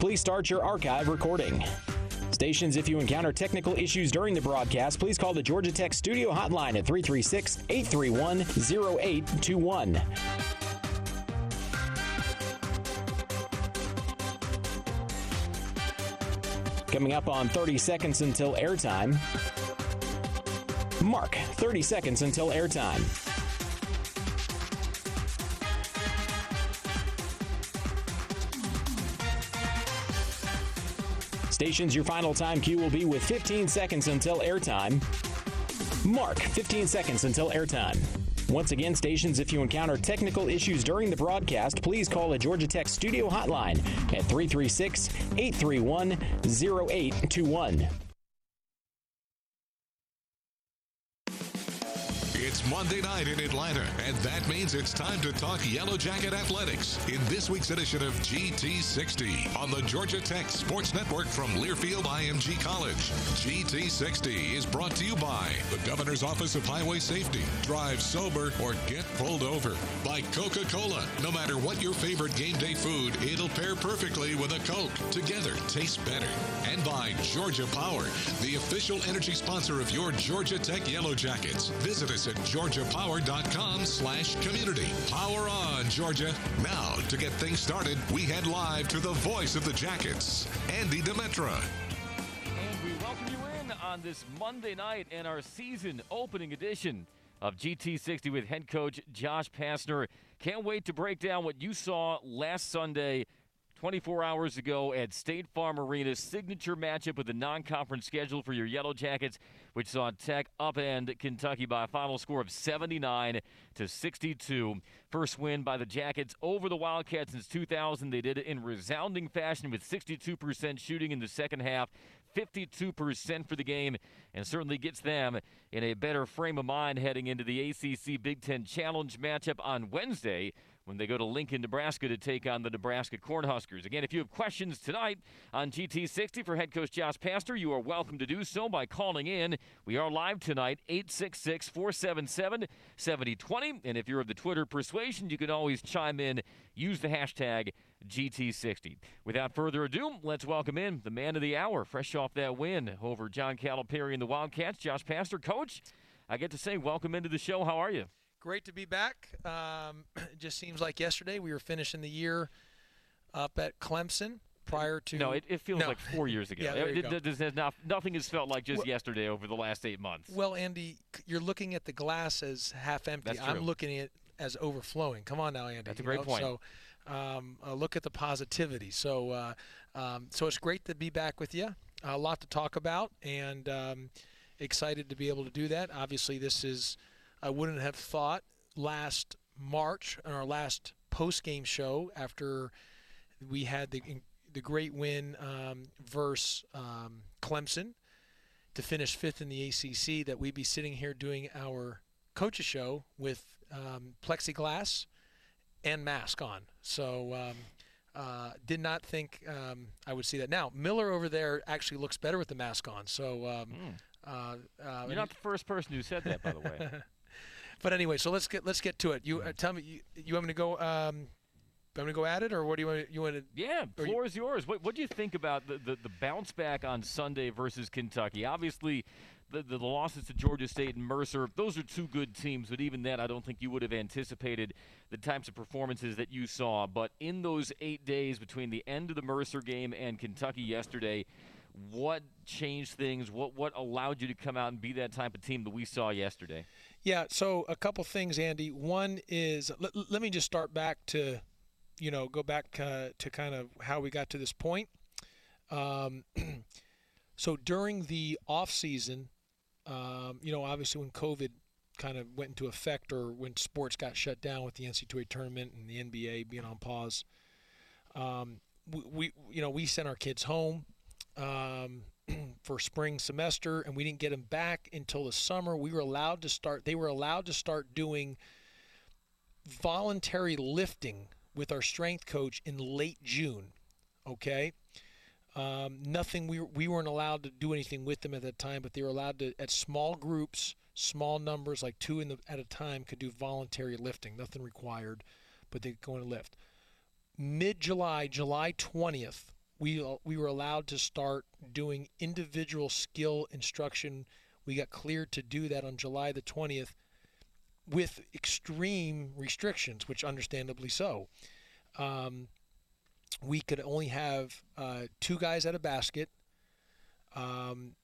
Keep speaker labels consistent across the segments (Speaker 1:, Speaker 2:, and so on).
Speaker 1: please start your archive recording. Stations, if you encounter technical issues during the broadcast, please call the Georgia Tech studio hotline at 336 831 0821. Coming up on 30 seconds until airtime. Mark, 30 seconds until airtime. Stations, your final time cue will be with 15 seconds until airtime. Mark, 15 seconds until airtime. Once again, stations, if you encounter technical issues during the broadcast, please call the Georgia Tech studio hotline at 336 831 0821.
Speaker 2: Monday night in Atlanta, and that means it's time to talk Yellow Jacket athletics in this week's edition of GT60 on the Georgia Tech Sports Network from Learfield IMG College. GT60 is brought to you by the Governor's Office of Highway Safety. Drive sober or get pulled over. By Coca Cola. No matter what your favorite game day food, it'll pair perfectly with a Coke. Together, tastes better. And by Georgia Power, the official energy sponsor of your Georgia Tech Yellow Jackets. Visit us at georgiapower.com slash community. Power on, Georgia. Now, to get things started, we head live to the voice of the Jackets, Andy Demetra.
Speaker 3: And we welcome you in on this Monday night and our season opening edition of GT60 with head coach Josh Pastner. Can't wait to break down what you saw last Sunday 24 hours ago at State Farm Arena. Signature matchup with the non conference schedule for your Yellow Jackets, which saw Tech upend Kentucky by a final score of 79 to 62. First win by the Jackets over the Wildcats since 2000. They did it in resounding fashion with 62% shooting in the second half. 52% for the game and certainly gets them in a better frame of mind heading into the ACC Big Ten Challenge matchup on Wednesday when they go to Lincoln, Nebraska to take on the Nebraska Cornhuskers. Again, if you have questions tonight on GT60 for head coach Josh Pastner, you are welcome to do so by calling in. We are live tonight, 866 477 7020. And if you're of the Twitter persuasion, you can always chime in, use the hashtag GT60. Without further ado, let's welcome in the man of the hour, fresh off that win over John Calipari and the Wildcats, Josh Pastner. Coach, I get to say, welcome into the show. How are you?
Speaker 4: Great to be back. Um, it just seems like yesterday we were finishing the year up at Clemson prior to.
Speaker 3: No, it, it feels
Speaker 4: No.
Speaker 3: like four years ago.
Speaker 4: Yeah,
Speaker 3: it, it- there's not, nothing has felt like just
Speaker 4: Well-
Speaker 3: yesterday over the last eight months.
Speaker 4: Well, Andy, you're looking at the glass as half empty.
Speaker 3: That's
Speaker 4: I'm looking at it as overflowing. Come on now, Andy.
Speaker 3: That's a great
Speaker 4: know?
Speaker 3: point.
Speaker 4: So, um, uh, look at the positivity. So, uh, um, so it's great to be back with you. A lot to talk about, and um, excited to be able to do that. Obviously, this is I wouldn't have thought last March on our last post game show after we had the the great win um, versus um, Clemson to finish fifth in the ACC that we'd be sitting here doing our coaches show with um, plexiglass and mask on. So um, uh, did not think um, I would see that. Now Miller over there actually looks better with the mask on. So. Um, uh, uh.
Speaker 3: You're not the first person who said that, by the way.
Speaker 4: but anyway, so let's get let's get to it. You uh, tell me you, you want me to go um, want me to go at it or what do you want you want to
Speaker 3: Yeah,
Speaker 4: Or you-
Speaker 3: floor is yours. What what do you think about the, the, the bounce back on Sunday versus Kentucky? Obviously, the, the losses to Georgia State and Mercer, those are two good teams, but even then, I don't think you would have anticipated the types of performances that you saw. But in those eight days between the end of the Mercer game and Kentucky yesterday, what changed things? What what allowed you to come out and be that type of team that we saw yesterday?
Speaker 4: Yeah, so a couple things, Andy. One is let, let me just start back to, you know, go back uh, to kind of how we got to this point. Um, so during the off season, um, you know, obviously when COVID kind of went into effect or when sports got shut down with the NCAA tournament and the NBA being on pause, um, we, we you know we sent our kids home um, for spring semester, and we didn't get them back until the summer. We were allowed to start. They were allowed to start doing voluntary lifting with our strength coach in late June. Okay. Um, nothing. We we weren't allowed to do anything with them at that time, but they were allowed to at small groups, small numbers, like two in the at a time, could do voluntary lifting. Nothing required, but they could go and lift. Mid July, July twentieth, we we were allowed to start doing individual skill instruction. We got cleared to do that on July the 20th with extreme restrictions, which understandably so. Um, we could only have uh, two guys at a basket um,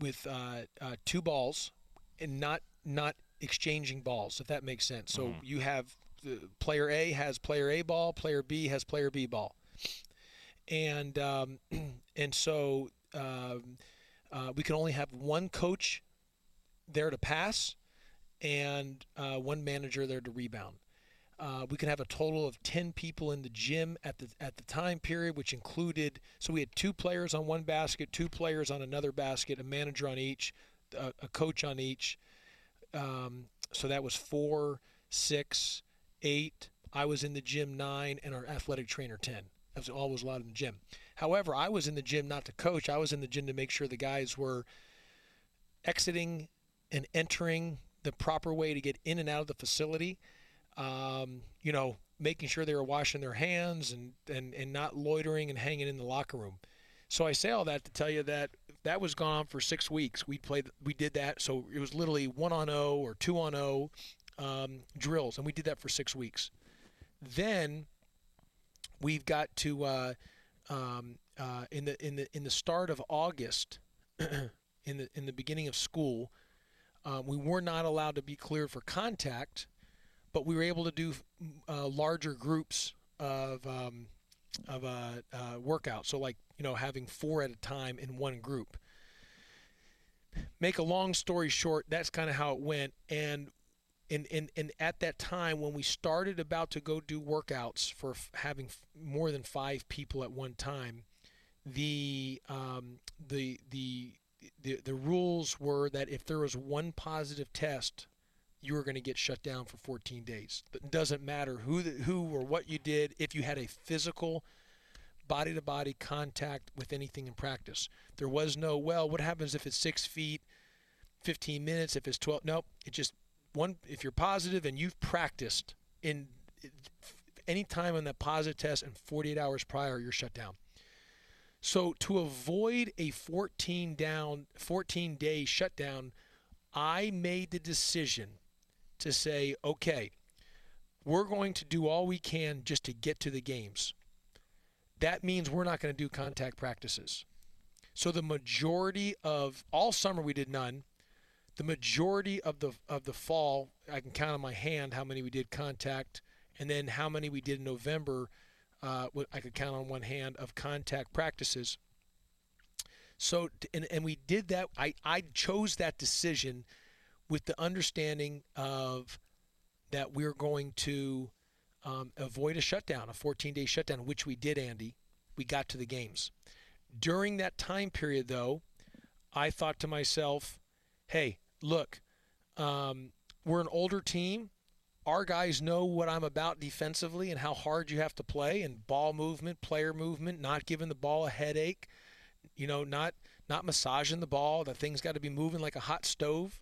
Speaker 4: with uh, uh, two balls and not not exchanging balls, if that makes sense. So
Speaker 3: Mhm.
Speaker 4: you have the player A has player A ball, player B has player B ball, and um, and so um, uh, we can only have one coach there to pass and uh, one manager there to rebound. Uh, we can have a total of 10 people in the gym at the at the time period, which included so we had two players on one basket, two players on another basket, a manager on each, a, a coach on each. Um, so that was four, six, eight. I was in the gym nine, and our athletic trainer ten. That was all was allowed in the gym. However, I was in the gym not to coach. I was in the gym to make sure the guys were exiting and entering the proper way to get in and out of the facility. Um, you know, making sure they were washing their hands and, and, and not loitering and hanging in the locker room. So I say all that to tell you that that was gone on for six weeks. We played, we did that. So it was literally one on O or two on O um, drills, and we did that for six weeks. Then we've got to uh, um, uh, in the in the in the start of August, in the in the beginning of school, uh, we were not allowed to be cleared for contact, but we were able to do uh, larger groups of um, of uh, uh, workout. So like you know having four at a time in one group. Make a long story short, that's kind of how it went. And and, and, and at that time when we started about to go do workouts for f- having f- more than five people at one time, the um, the the the the rules were that if there was one positive test, you were going to get shut down for 14 days. It doesn't matter who the, who or what you did. If you had a physical body to body contact with anything in practice, there was no well. What happens if it's six feet, 15 minutes? If it's 12, nope. It just one. If you're positive and you've practiced in any time on that positive test and 48 hours prior, you're shut down. So to avoid a 14 down 14 day shutdown, I made the decision to say, okay, we're going to do all we can just to get to the games. That means we're not going to do contact practices. So the majority of all summer we did none. The majority of the of the fall, I can count on my hand how many we did contact, and then how many we did in November uh, I could count on one hand of contact practices. So, and, and we did that. I, I chose that decision with the understanding of that we're going to um, avoid a shutdown, a 14 day shutdown, which we did, Andy. We got to the games. During that time period, though, I thought to myself, hey, look, um, we're an older team our guys know what I'm about defensively and how hard you have to play and ball movement, player movement, not giving the ball a headache, you know, not not massaging the ball. The thing's got to be moving like a hot stove.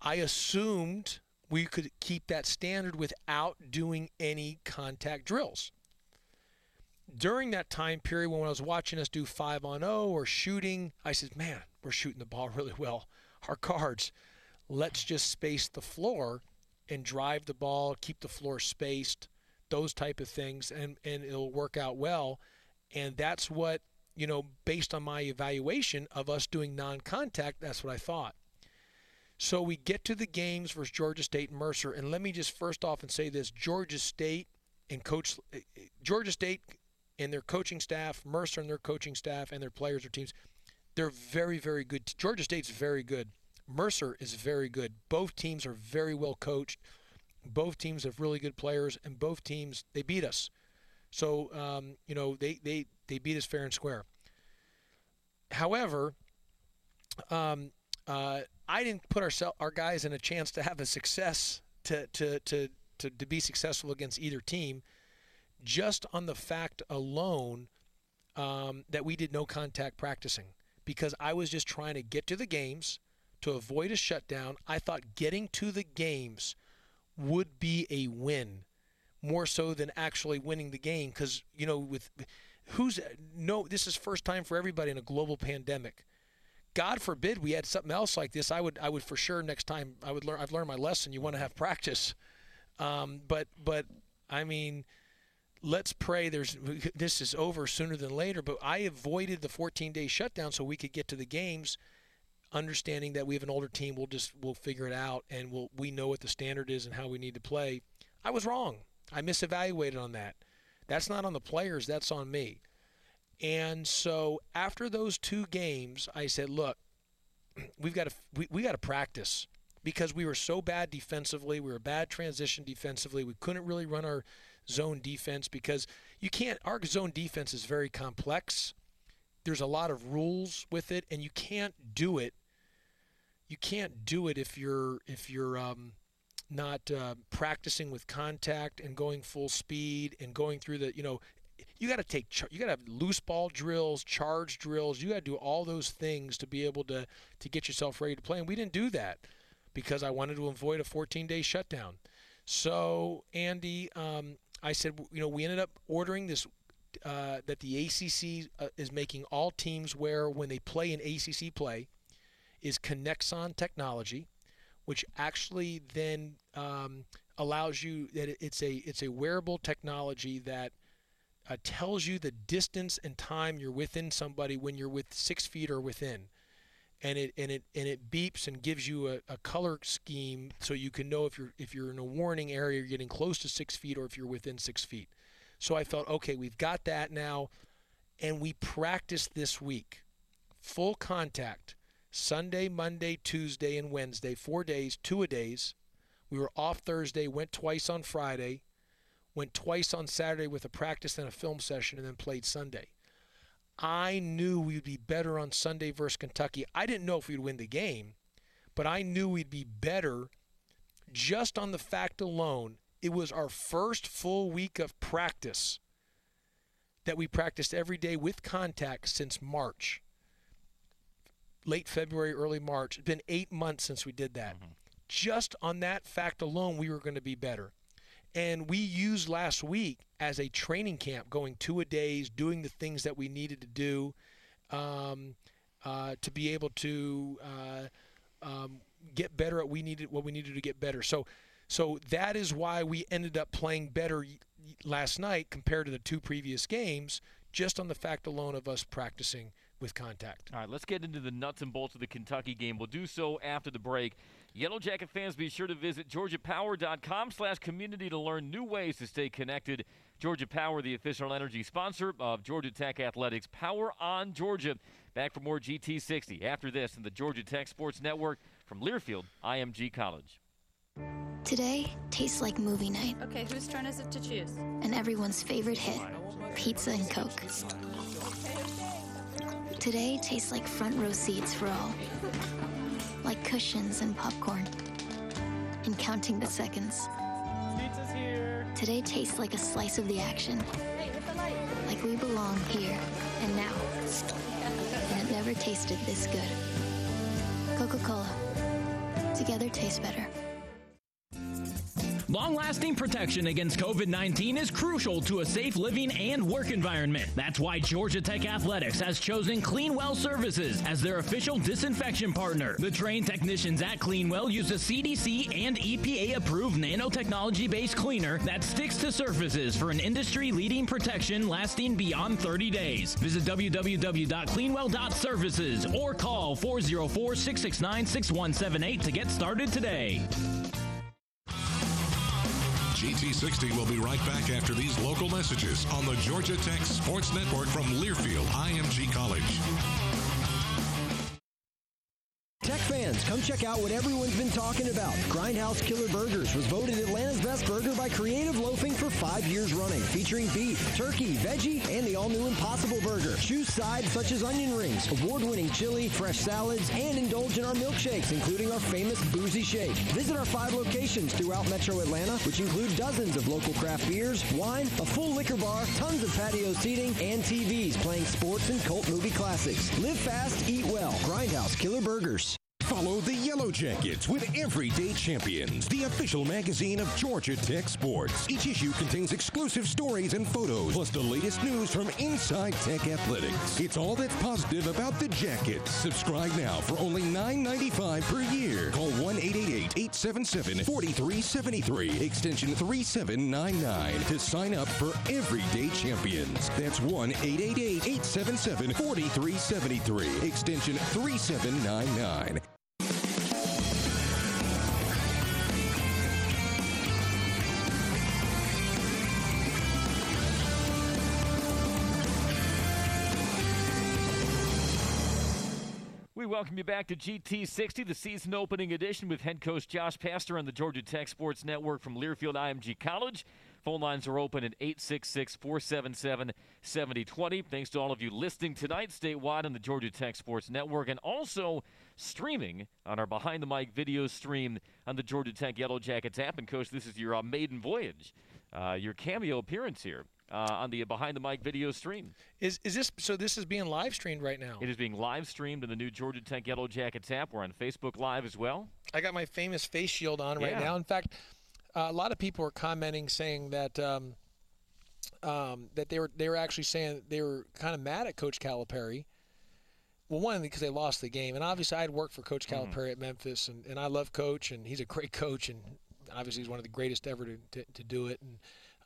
Speaker 4: I assumed we could keep that standard without doing any contact drills. During that time period when I was watching us do 5 on 0 or shooting, I said, "Man, we're shooting the ball really well. Our cards, let's just space the floor." and drive the ball, keep the floor spaced, those type of things, and, and it'll work out well. And that's what, you know, based on my evaluation of us doing non contact, that's what I thought. So we get to the games versus Georgia State and Mercer. And let me just first off and say this Georgia State and coach eh, eh, Georgia State and their coaching staff, Mercer and their coaching staff and their players or teams, they're very, very good. Georgia State's very good. Mercer is very good. Both teams are very well coached. Both teams have really good players, and both teams they beat us. So um, you know they, they they beat us fair and square. However, um, uh, I didn't put our our guys in a chance to have a success to to to to, to be successful against either team, just on the fact alone um, that we did no contact practicing because I was just trying to get to the games to avoid a shutdown. I thought getting to the games would be a win more so than actually winning the game because you know with who's no? This is first time for everybody in a global pandemic. God forbid we had something else like this. I would I would for sure next time I would learn. I've learned my lesson. You want to have practice, um, but but I mean let's pray there's this is over sooner than later but i avoided the 14 day shutdown so we could get to the games understanding that we have an older team we'll just we'll figure it out and we'll we know what the standard is and how we need to play. I was wrong. I misevaluated on that. That's not on the players that's on me. And so after those two games i said look we've got to we, we got to practice because we were so bad defensively we were bad transition defensively we couldn't really run our zone defense because you can't. Our zone defense is very complex. There's a lot of rules with it, and you can't do it. You can't do it if you're if you're um, not uh, practicing with contact and going full speed and going through the you know you got to take you got to have loose ball drills, charge drills. You got to do all those things to be able to to get yourself ready to play. And we didn't do that because I wanted to avoid a 14-day shutdown. So Andy, um, I said, you know, we ended up ordering this uh, that the ACC uh, is making all teams wear when they play an ACC play is Kinexon technology, which actually then um, allows you that it's a it's a wearable technology that uh, tells you the distance and time you're within somebody when you're with six feet or within and it and it and it beeps and gives you a, a, color scheme so you can know if you're if you're in a warning area you're getting close to six feet or if you're within six feet. So i felt okay we've got that now and we practiced this week. Full contact. Sunday monday tuesday and wednesday four days two a days. We were off thursday went twice on friday went twice on saturday with a practice and a film session and then played sunday I knew we'd be better on Sunday versus Kentucky. I didn't know if we'd win the game, but I knew we'd be better just on the fact alone. It was our first full week of practice that we practiced every day with contact since March. Late February, early March. It's been eight months since we did that. Mm-hmm. Just on that fact alone, we were going to be better. And we used last week as a training camp, going two a days, doing the things that we needed to do um, uh, to be able to uh, um, get better at we needed what we needed to get better. So, so that is why we ended up playing better last night compared to the two previous games, just on the fact alone of us practicing with contact.
Speaker 3: All right, let's get into the nuts and bolts of the Kentucky game. We'll do so after the break. Yellow Jacket fans, be sure to visit georgiapower.com slash community to learn new ways to stay connected. Georgia Power, the official energy sponsor of Georgia Tech Athletics. Power on Georgia. Back for more GT60 after this in the Georgia Tech Sports Network from Learfield, IMG College.
Speaker 5: Today tastes like movie night.
Speaker 6: Okay, whose turn is it to choose?
Speaker 5: And everyone's favorite hit, pizza and Coke. Today tastes like front row seats for all like cushions and popcorn. And counting the seconds.
Speaker 6: Pizza's here.
Speaker 5: Today tastes like a slice of the action.
Speaker 6: Hey, the.
Speaker 5: Like we belong here and now. and it never tasted this good. Coca-Cola. Together tastes better.
Speaker 7: Long lasting protection against COVID 19 is crucial to a safe living and work environment. That's why Georgia Tech Athletics has chosen Cleanwell Services as their official disinfection partner. The trained technicians at Cleanwell use a CDC and EPA approved nanotechnology based cleaner that sticks to surfaces for an industry leading protection lasting beyond 30 days. Visit www.cleanwell.services or call 404 669 6178 to get started today.
Speaker 2: GT60 will be right back after these local messages on the Georgia Tech Sports Network from Learfield IMG College.
Speaker 8: Come check out what everyone's been talking about. Grindhouse Killer Burgers was voted Atlanta's best burger by Creative Loafing for five years running, featuring beef, turkey, veggie, and the all-new Impossible Burger. Choose sides such as onion rings, award-winning chili, fresh salads, and indulge in our milkshakes, including our famous Boozy Shake. Visit our five locations throughout Metro Atlanta, which include dozens of local craft beers, wine, a full liquor bar, tons of patio seating, and TVs playing sports and cult movie classics. Live fast, eat well. Grindhouse Killer Burgers.
Speaker 9: Follow the Yellow Jackets with Everyday Champions, the official magazine of Georgia Tech Sports. Each issue contains exclusive stories and photos, plus the latest news from inside Tech athletics. It's all that's positive about the Jackets. Subscribe now for only $9.95 per year. Call 1 877 4373, extension 3799 to sign up for Everyday Champions. That's 1 877 4373, extension 3799.
Speaker 3: We welcome you back to GT60, the season opening edition with head coach Josh Pastner on the Georgia Tech Sports Network from Learfield IMG College. Phone lines are open at 866 477 7020. Thanks to all of you listening tonight statewide on the Georgia Tech Sports Network and also streaming on our Behind the Mic video stream on the Georgia Tech Yellow Jackets app. And, Coach, this is your uh, maiden voyage, uh, your cameo appearance here. Uh, on the Behind the Mic video stream.
Speaker 4: Is is this so? This is being live streamed right now.
Speaker 3: It is being live streamed in the new Georgia Tech Yellow Jackets app. We're on Facebook Live as well.
Speaker 4: I got my famous face shield on right
Speaker 3: Yeah.
Speaker 4: now. In fact, uh, a lot of people are commenting saying that um, um, that they were they were actually saying they were kind of mad at Coach Calipari. Well, one because they lost the game, and obviously I had worked for Coach Calipari at Memphis, and, and I love Coach, and he's a great coach, and obviously he's one of the greatest ever to, to, to do it. And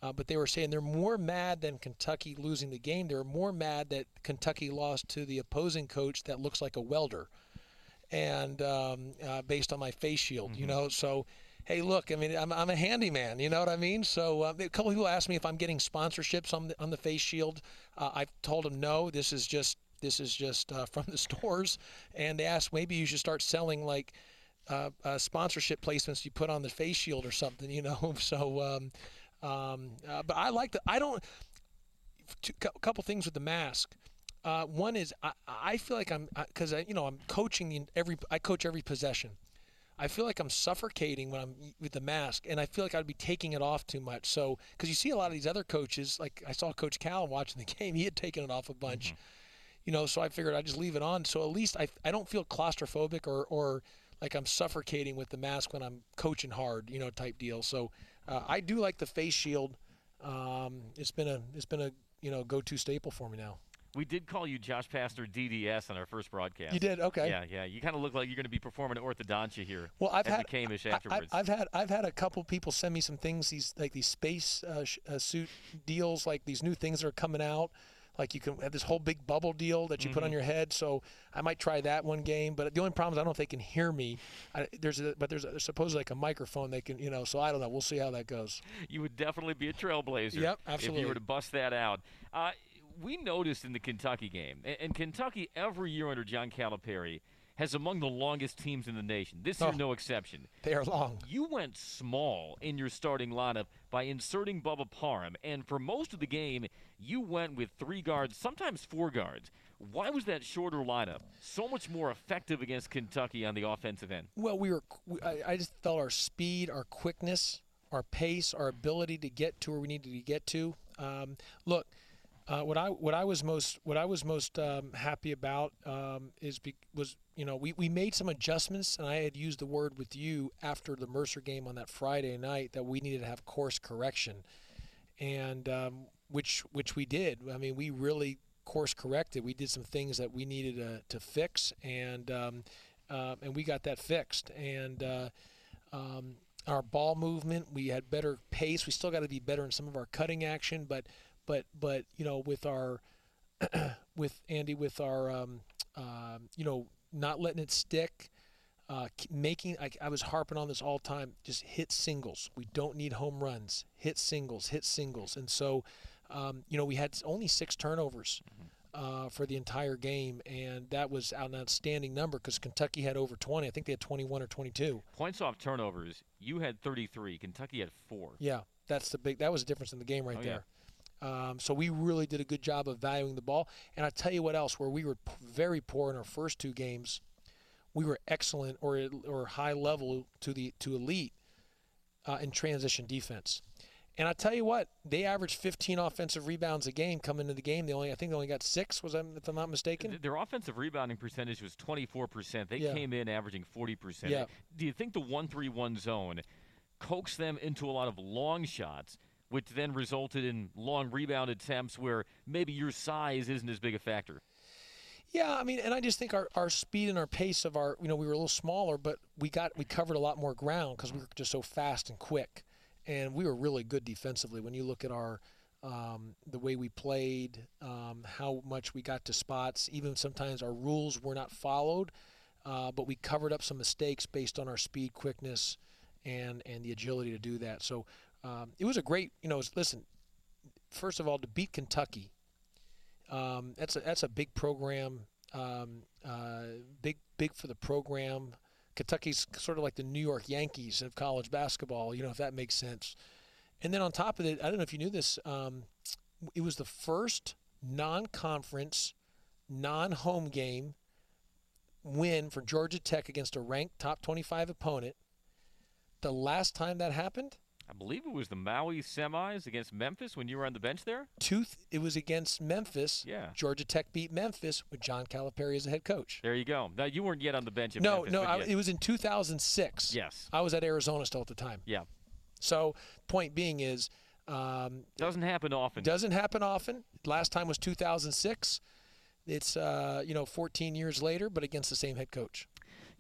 Speaker 4: uh, but they were saying they're more mad than Kentucky losing the game. They're more mad that Kentucky lost to the opposing coach that looks like a welder, and um, uh, based on my face shield, you know. So, hey, look, I mean, I'm, I'm a handyman, you know what I mean. So uh, a couple people asked me if I'm getting sponsorships on the on the face shield. Uh, I've told them no. This is just this is just uh, from the stores, and they asked maybe you should start selling like. Uh, uh, sponsorship placements you put on the face shield or something, you know. So, um, um, uh, but I like the. I don't. A couple things with the mask. Uh, one is I, I feel like I'm because I, you know I'm coaching in every I coach every possession. I feel like I'm suffocating when I'm with the mask, and I feel like I'd be taking it off too much. So because you see a lot of these other coaches, like I saw Coach Cal watching the game, he had taken it off a bunch. You know, so I figured I'd just leave it on. So at least I I don't feel claustrophobic or or like I'm suffocating with the mask when I'm coaching hard, you know, type deal. So uh, I do like the face shield. Um, it's been a it's been a you know go-to staple for me now.
Speaker 3: We did call you Josh Pastner DDS on our first broadcast.
Speaker 4: You did? Okay.
Speaker 3: Yeah, yeah. You kind of look like you're going to be performing orthodontia here.
Speaker 4: Well, I've had
Speaker 3: the Camish
Speaker 4: I- I-
Speaker 3: afterwards.
Speaker 4: I've had I've had a couple people send me some things these like these space uh, sh- uh, suit deals like these new things that are coming out. Like you can have this whole big bubble deal that you put
Speaker 3: Mm-hmm.
Speaker 4: on your head. So I might try that one game. But the only problem is I don't know if they can hear me. I, there's a, but there's, a, there's supposedly like a microphone they can you know. So I don't know. We'll see how that goes.
Speaker 3: you would definitely be a trailblazer.
Speaker 4: Yep, absolutely.
Speaker 3: If you were to bust that out. Uh, we noticed in the Kentucky game, and Kentucky every year under John Calipari has among the longest teams in the nation. This year,
Speaker 4: Oh.
Speaker 3: no exception.
Speaker 4: They are long.
Speaker 3: You went small in your starting lineup by inserting Bubba Parham, and for most of the game, you went with three guards, sometimes four guards. Why was that shorter lineup so much more effective against Kentucky on the offensive end?
Speaker 4: Well, we were. we- I, I just felt our speed, our quickness, our pace, our ability to get to where we needed to get to. Um, look, uh, what I what I was most what I was most um, happy about um, is be, was you know we, we made some adjustments, and I had used the word with you after the Mercer game on that Friday night that we needed to have course correction, and um, which which we did. I mean, we really course corrected. We did some things that we needed to, to fix, and um, uh, and we got that fixed. And uh, um, our ball movement, we had better pace. We still got to be better in some of our cutting action, but but but you know with our with Andy with our um, um, you know not letting it stick. Uh, making I, I was harping on this all time just hit singles we don't need home runs hit singles hit singles and so um, you know we had only six turnovers uh, for the entire game and that was an outstanding number because kentucky had over 20 i think they had 21 or 22
Speaker 3: Points off turnovers, you had 33. Kentucky had four.
Speaker 4: yeah that's the big that was the difference in the game right
Speaker 3: Oh, yeah.
Speaker 4: Um, so we really did a good job of valuing the ball and i tell you what else where we were p- very poor in our first two games we were excellent or or high level to the to elite uh, in transition defense And I tell you what, they averaged 15 offensive rebounds a game coming into the game. They only, I think, they only got six. Was that, if I'm not mistaken?
Speaker 3: Their offensive rebounding percentage was 24%. They
Speaker 4: Yeah.
Speaker 3: came in averaging 40%.
Speaker 4: Yeah.
Speaker 3: Do you think the one-three-one zone coaxed them into a lot of long shots, which then resulted in long rebound attempts where maybe your size isn't as big a factor?
Speaker 4: Yeah, I mean, and I just think our, our speed and our pace of our, you know, we were a little smaller, but we got we covered a lot more ground because we were just so fast and quick, and we were really good defensively. When you look at our um, the way we played, um, how much we got to spots, even sometimes our rules were not followed, uh, but we covered up some mistakes based on our speed, quickness, and and the agility to do that. So um, it was a great, you know, listen. First of all, to beat Kentucky um, that's a that's a big program, um, uh, big big for the program. Kentucky's sort of like the New York Yankees of college basketball, you know, if that makes sense. And then on top of it, I don't know if you knew this, um, it was the first non-conference, non-home game win for Georgia Tech against a ranked top 25 opponent. The last time that happened,
Speaker 3: I believe it was the Maui semis against Memphis when you were on the bench there.
Speaker 4: tooth it was against Memphis.
Speaker 3: Yeah.
Speaker 4: Georgia Tech beat Memphis with John Calipari as the head coach.
Speaker 3: There you go. Now you weren't yet on the bench. At
Speaker 4: No,
Speaker 3: Memphis,
Speaker 4: no, I, it was in 2006.
Speaker 3: Yes.
Speaker 4: I was at Arizona still at the time.
Speaker 3: Yeah.
Speaker 4: So, point being is, um,
Speaker 3: Doesn't happen often.
Speaker 4: doesn't happen often. Last time was 2006. It's uh, you know 14 years later, but against the same head coach.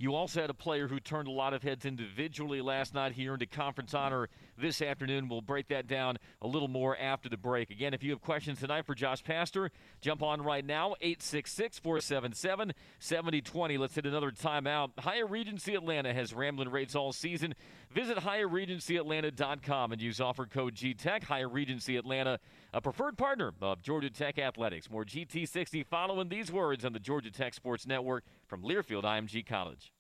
Speaker 3: You also had a player who turned a lot of heads individually last night. He earned a conference honor this afternoon. We'll break that down a little more after the break. Again, if you have questions tonight for Josh Pastner, jump on right now, 866 477 7020. Let's hit another timeout. Hyatt Regency Atlanta has rambling rates all season. Visit hyattregencyatlanta.com and use offer code GTECH. Hyatt Regency Atlanta, a preferred partner of Georgia Tech Athletics. More GT60 following these words on the Georgia Tech Sports Network from Learfield IMG College.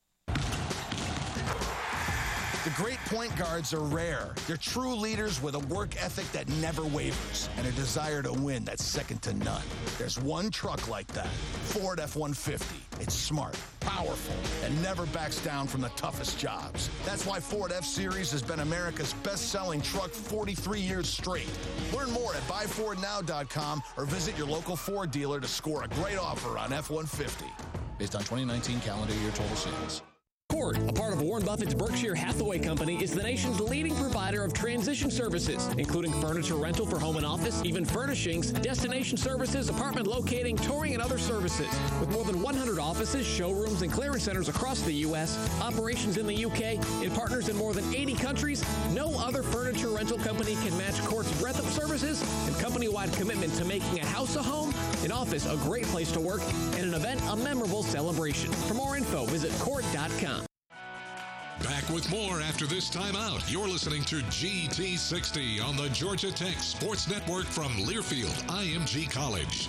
Speaker 10: The great point guards are rare. They're true leaders with a work ethic that never wavers and a desire to win that's second to none. There's one truck like that Ford F 150. It's smart, powerful, and never backs down from the toughest jobs. That's why Ford F Series has been America's best selling truck 43 years straight. Learn more at buyfordnow.com or visit your local Ford dealer to score a great offer on F 150. Based on 2019 calendar year total sales.
Speaker 7: CORT, a part of Warren Buffett's Berkshire Hathaway Company, is the nation's leading provider of transition services, including furniture rental for home and office, even furnishings, destination services, apartment locating, touring, and other services. With more than 100 offices, showrooms, and clearance centers across the U.S., operations in the UK, and partners in more than 80 countries, no other furniture rental company can match CORT's breadth of services and company-wide commitment to making a house a home, an office a great place to work, and an event a memorable celebration. For more info, visit cort.com.
Speaker 2: Back with more after this timeout. You're listening to GT60 on the Georgia Tech Sports Network from Learfield IMG College.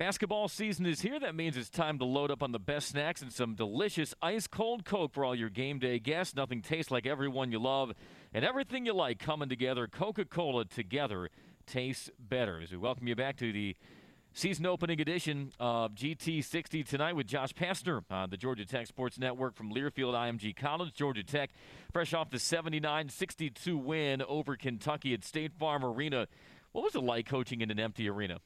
Speaker 3: Basketball season is here. That means it's time to load up on the best snacks and some delicious ice cold Coke for all your game day guests. Nothing tastes like everyone you love and everything you like coming together. Coca Cola together tastes better. As we welcome you back to the Season opening edition of GT60 tonight with Josh Pastner on the Georgia Tech Sports Network from Learfield IMG College. Georgia Tech, fresh off the 79 62 win over Kentucky at State Farm Arena. What was it like coaching in an empty arena?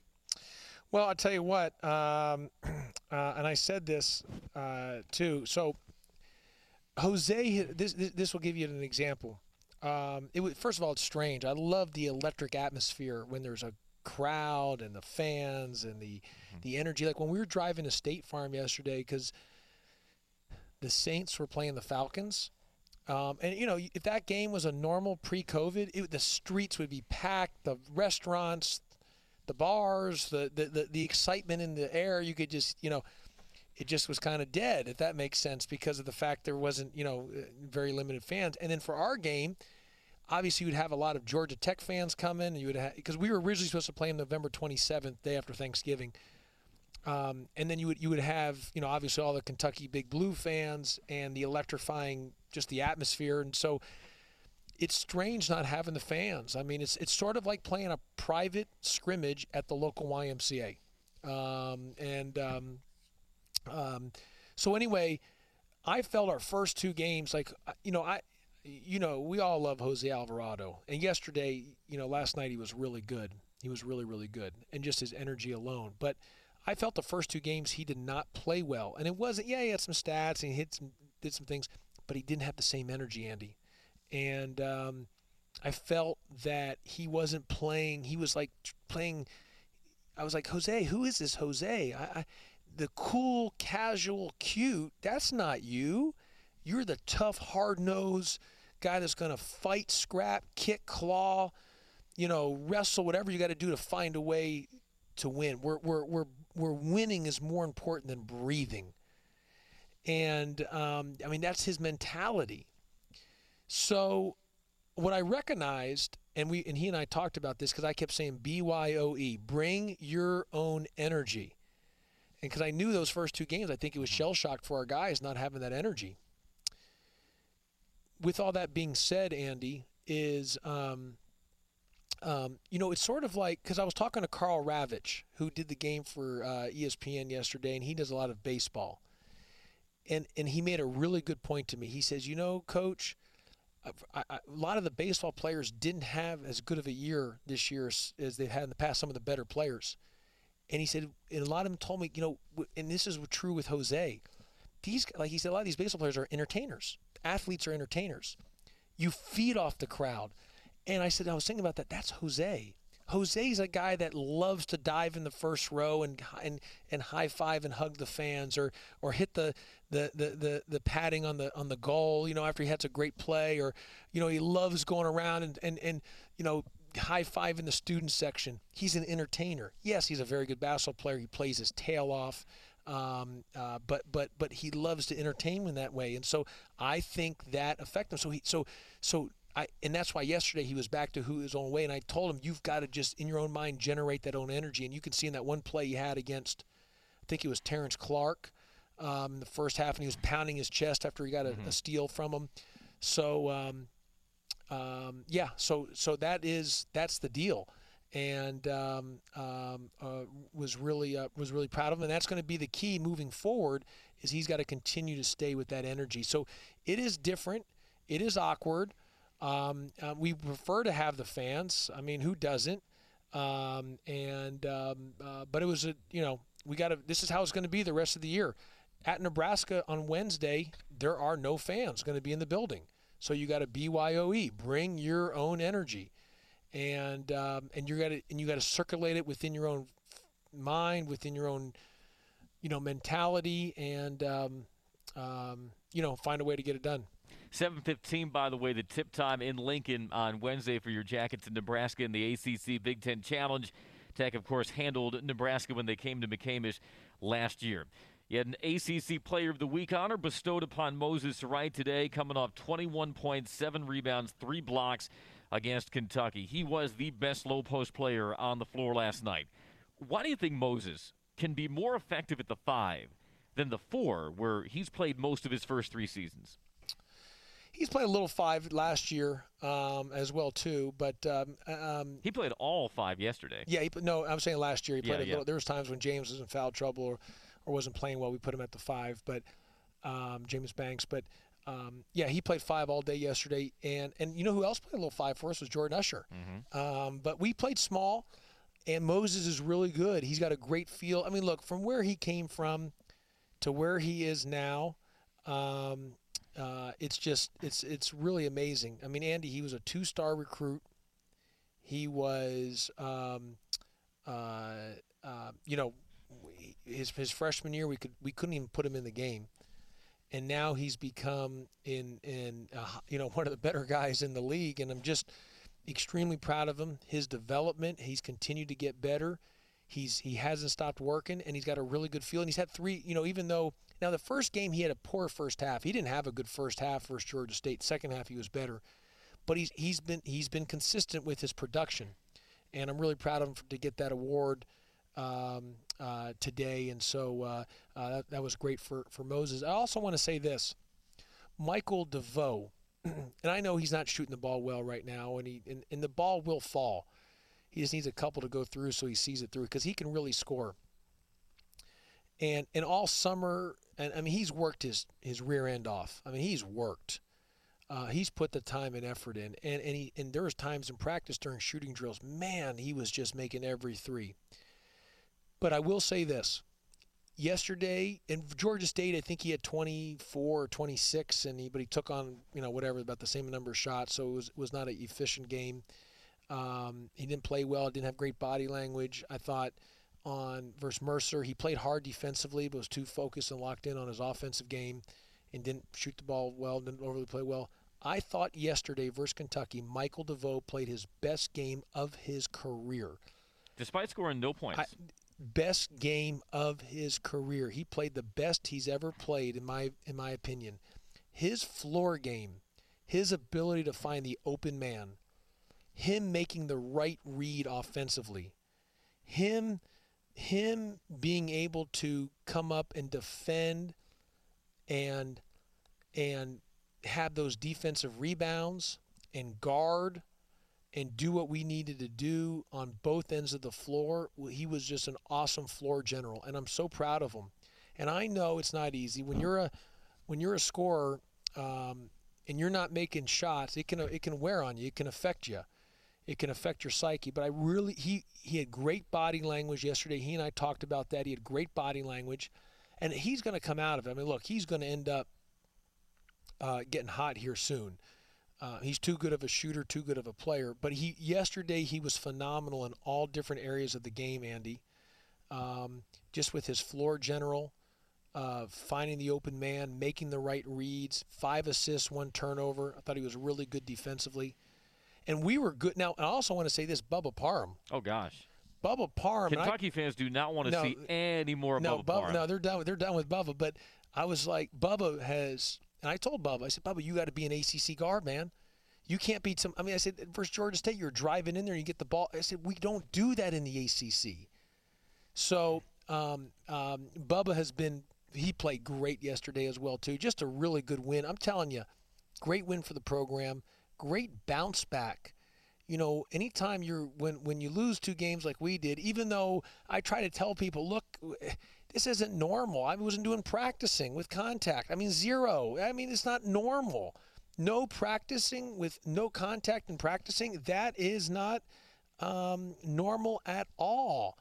Speaker 4: Well, I'll tell you what, um, uh, and I said this uh, too. So, Jose, this, this, this will give you an example. Um, it was, first of all, it's strange. I love the electric atmosphere when there's a crowd and the fans and the mm-hmm. the energy. Like when we were driving to State Farm yesterday, because the Saints were playing the Falcons. Um, and you know, if that game was a normal pre-COVID, it, the streets would be packed, the restaurants, the bars, the, the the the excitement in the air. You could just, you know, it just was kind of dead, if that makes sense, because of the fact there wasn't, you know, very limited fans. And then for our game, obviously you'd have a lot of Georgia Tech fans coming. You would have because we were originally supposed to play on November 27th, day after Thanksgiving. Um, and then you would you would have you know obviously all the Kentucky Big Blue fans and the electrifying just the atmosphere and so it's strange not having the fans. I mean it's it's sort of like playing a private scrimmage at the local YMCA, um, and um, um, so anyway, I felt our first two games like you know I you know, we all love Jose Alvarado. And yesterday, you know, last night he was really good. He was really, really good. And just his energy alone. But I felt the first two games he did not play well. And it wasn't, yeah, he had some stats and he hit some, did some things, but he didn't have the same energy, Andy. And um, I felt that he wasn't playing, he was like playing, I was like, Jose, who is this Jose? I, I the cool, casual, cute, that's not you. You're the tough, hard nosed, guy that's to fight, scrap, kick, claw, you know, wrestle, whatever you got to do to find a way to win. We're, we're, we're, we're winning is more important than breathing. And um, I mean, that's his mentality. So, what I recognized, and we and he and I talked about this because I kept saying BYOE, bring your own energy. And because I knew those first two games, I think it was shell shocked for our guys not having that energy with all that being said, Andy, is um, um, you know, it's sort of like because I was talking to Karl Ravech, who did the game for uh, ESPN yesterday, and he does a lot of baseball, and and he made a really good point to me. He says, you know, Coach, I, I, a lot of the baseball players didn't have as good of a year this year as, as they've had in the past. Some of the better players, and he said, and a lot of them told me, you know, and this is true with Jose. These, like he said, a lot of these baseball players are entertainers athletes are entertainers. You feed off the crowd. And I said, I was thinking about that. That's Jose. Jose's a guy that loves to dive in the first row and and, and high five and hug the fans or or hit the, the, the, the, the padding on the on the goal, you know, after he has a great play, or you know, he loves going around and, and, and you know, high five in the student section. He's an entertainer. Yes, he's a very good basketball player. He plays his tail off. Um, uh, but but but he loves to entertain in that way, and so I think that affected him. So he so so I and that's why yesterday he was back to who his own way, and I told him you've got to just in your own mind generate that own energy, and you can see in that one play he had against, I think it was Terrence Clarke, um, the first half, and he was pounding his chest after he got a, mm-hmm. a steal from him. So um, um, yeah, so so that is that's the deal and um, um, uh, was really uh, was really proud of him. And that's going to be the key moving forward. Is he's got to continue to stay with that energy. So it is different. It is awkward. Um, uh, we prefer to have the fans. I mean, who doesn't? Um, and um, uh, but it was a you know we got to. This is how it's going to be the rest of the year. At Nebraska on Wednesday, there are no fans going to be in the building. So you got to BYOE, bring your own energy and um, and you got to and you got to circulate it within your own mind, within your own you know mentality, and um, um, you know find a way to get it done.
Speaker 3: 7:15, by the way, the tip time in Lincoln on Wednesday for your Jackets in Nebraska in the ACC Big Ten Challenge. Tech, of course, handled Nebraska when they came to McCamish last year. You had an ACC Player of the Week honor bestowed upon Moses Wright today, coming off 21 points, seven rebounds, three blocks against Kentucky. He was the best low post player on the floor last night. Why do you think Moses can be more effective at the five than the four, where he's played most of his first three seasons?
Speaker 4: He's played a little five last year um, as well too. But um, um,
Speaker 3: he played all five yesterday.
Speaker 4: Yeah, he, no, I'm saying last year he played
Speaker 3: Yeah,
Speaker 4: a
Speaker 3: yeah.
Speaker 4: little. There was times when James was in foul trouble or, or wasn't playing well. We put him at the five, but um, James Banks. But um, yeah, he played five all day yesterday. And and you know who else played a little five for us was Jordan Usher. Um, but we played small, and Moses is really good. He's got a great feel. I mean, look from where he came from to where he is now. Um, uh, it's just it's it's really amazing. I mean, Andy, he was a two-star recruit. He was, um, uh, uh, you know, his his freshman year we could we couldn't even put him in the game, and now he's become in in you know one of the better guys in the league, and I'm just extremely proud of him. His development, he's continued to get better. He's he hasn't stopped working, and he's got a really good feel. And he's had three, you know, even though now the first game he had a poor first half. He didn't have a good first half versus Georgia State. Second half he was better, but he's he's been he's been consistent with his production, and I'm really proud of him for, to get that award um, uh, today. And so uh, uh, that, that was great for for Moses. I also want to say this, Michael DeVoe, and I know he's not shooting the ball well right now, and he and, and the ball will fall. He just needs a couple to go through so he sees it through because he can really score. And and all summer, and I mean he's worked his his rear end off. I mean he's worked. Uh, he's put the time and effort in, and and he and there was times in practice during shooting drills. Man, he was just making every three. But I will say this: yesterday in Georgia State, I think he had 24 or 26, and he but he took on you know whatever about the same number of shots, so it was was not an efficient game. Um, he didn't play well. Didn't have great body language. I thought on versus Mercer, he played hard defensively, but was too focused and locked in on his offensive game, and didn't shoot the ball well. Didn't overly play well. I thought yesterday versus Kentucky, Michael DeVoe played his best game of his career.
Speaker 3: Despite scoring no points.
Speaker 4: I, best game of his career. He played the best he's ever played in my in my opinion. His floor game, his ability to find the open man, him making the right read offensively, him him being able to come up and defend and and have those defensive rebounds and guard and do what we needed to do on both ends of the floor. He was just an awesome floor general, and I'm so proud of him. And I know it's not easy when you're a when you're a scorer um, and you're not making shots. It can it can wear on you. It can affect you. It can affect your psyche. But I really he he had great body language yesterday. He and I talked about that. He had great body language, and he's going to come out of it. I mean, look, he's going to end up uh, getting hot here soon. Uh, he's too good of a shooter, too good of a player. But he yesterday he was phenomenal in all different areas of the game, Andy. Um, just with his floor general, uh, finding the open man, making the right reads, five assists, one turnover. I thought he was really good defensively, and we were good. Now, I also want to say this: Bubba Parham.
Speaker 3: Oh gosh.
Speaker 4: Bubba Parham. and I-
Speaker 3: Kentucky fans do not want to
Speaker 4: No,
Speaker 3: see any more
Speaker 4: no,
Speaker 3: Bubba
Speaker 4: Bubba,
Speaker 3: Parham.
Speaker 4: no, they're done. With, they're done with Bubba. But I was like, Bubba has, and I told Bubba, I said, Bubba, you got to be an ACC guard, man. You can't beat some. I mean, I said, versus Georgia State, you're driving in there and you get the ball. I said, we don't do that in the ACC. So um, um, Bubba has been. He played great yesterday as well too. Just a really good win. I'm telling you, great win for the program. Great bounce back. You know, anytime you're when when you lose two games like we did, even though I try to tell people, look, this isn't normal. I wasn't doing practicing with contact. I mean, zero. I mean, it's not normal. No practicing with no contact and practicing. That is not um, normal at all.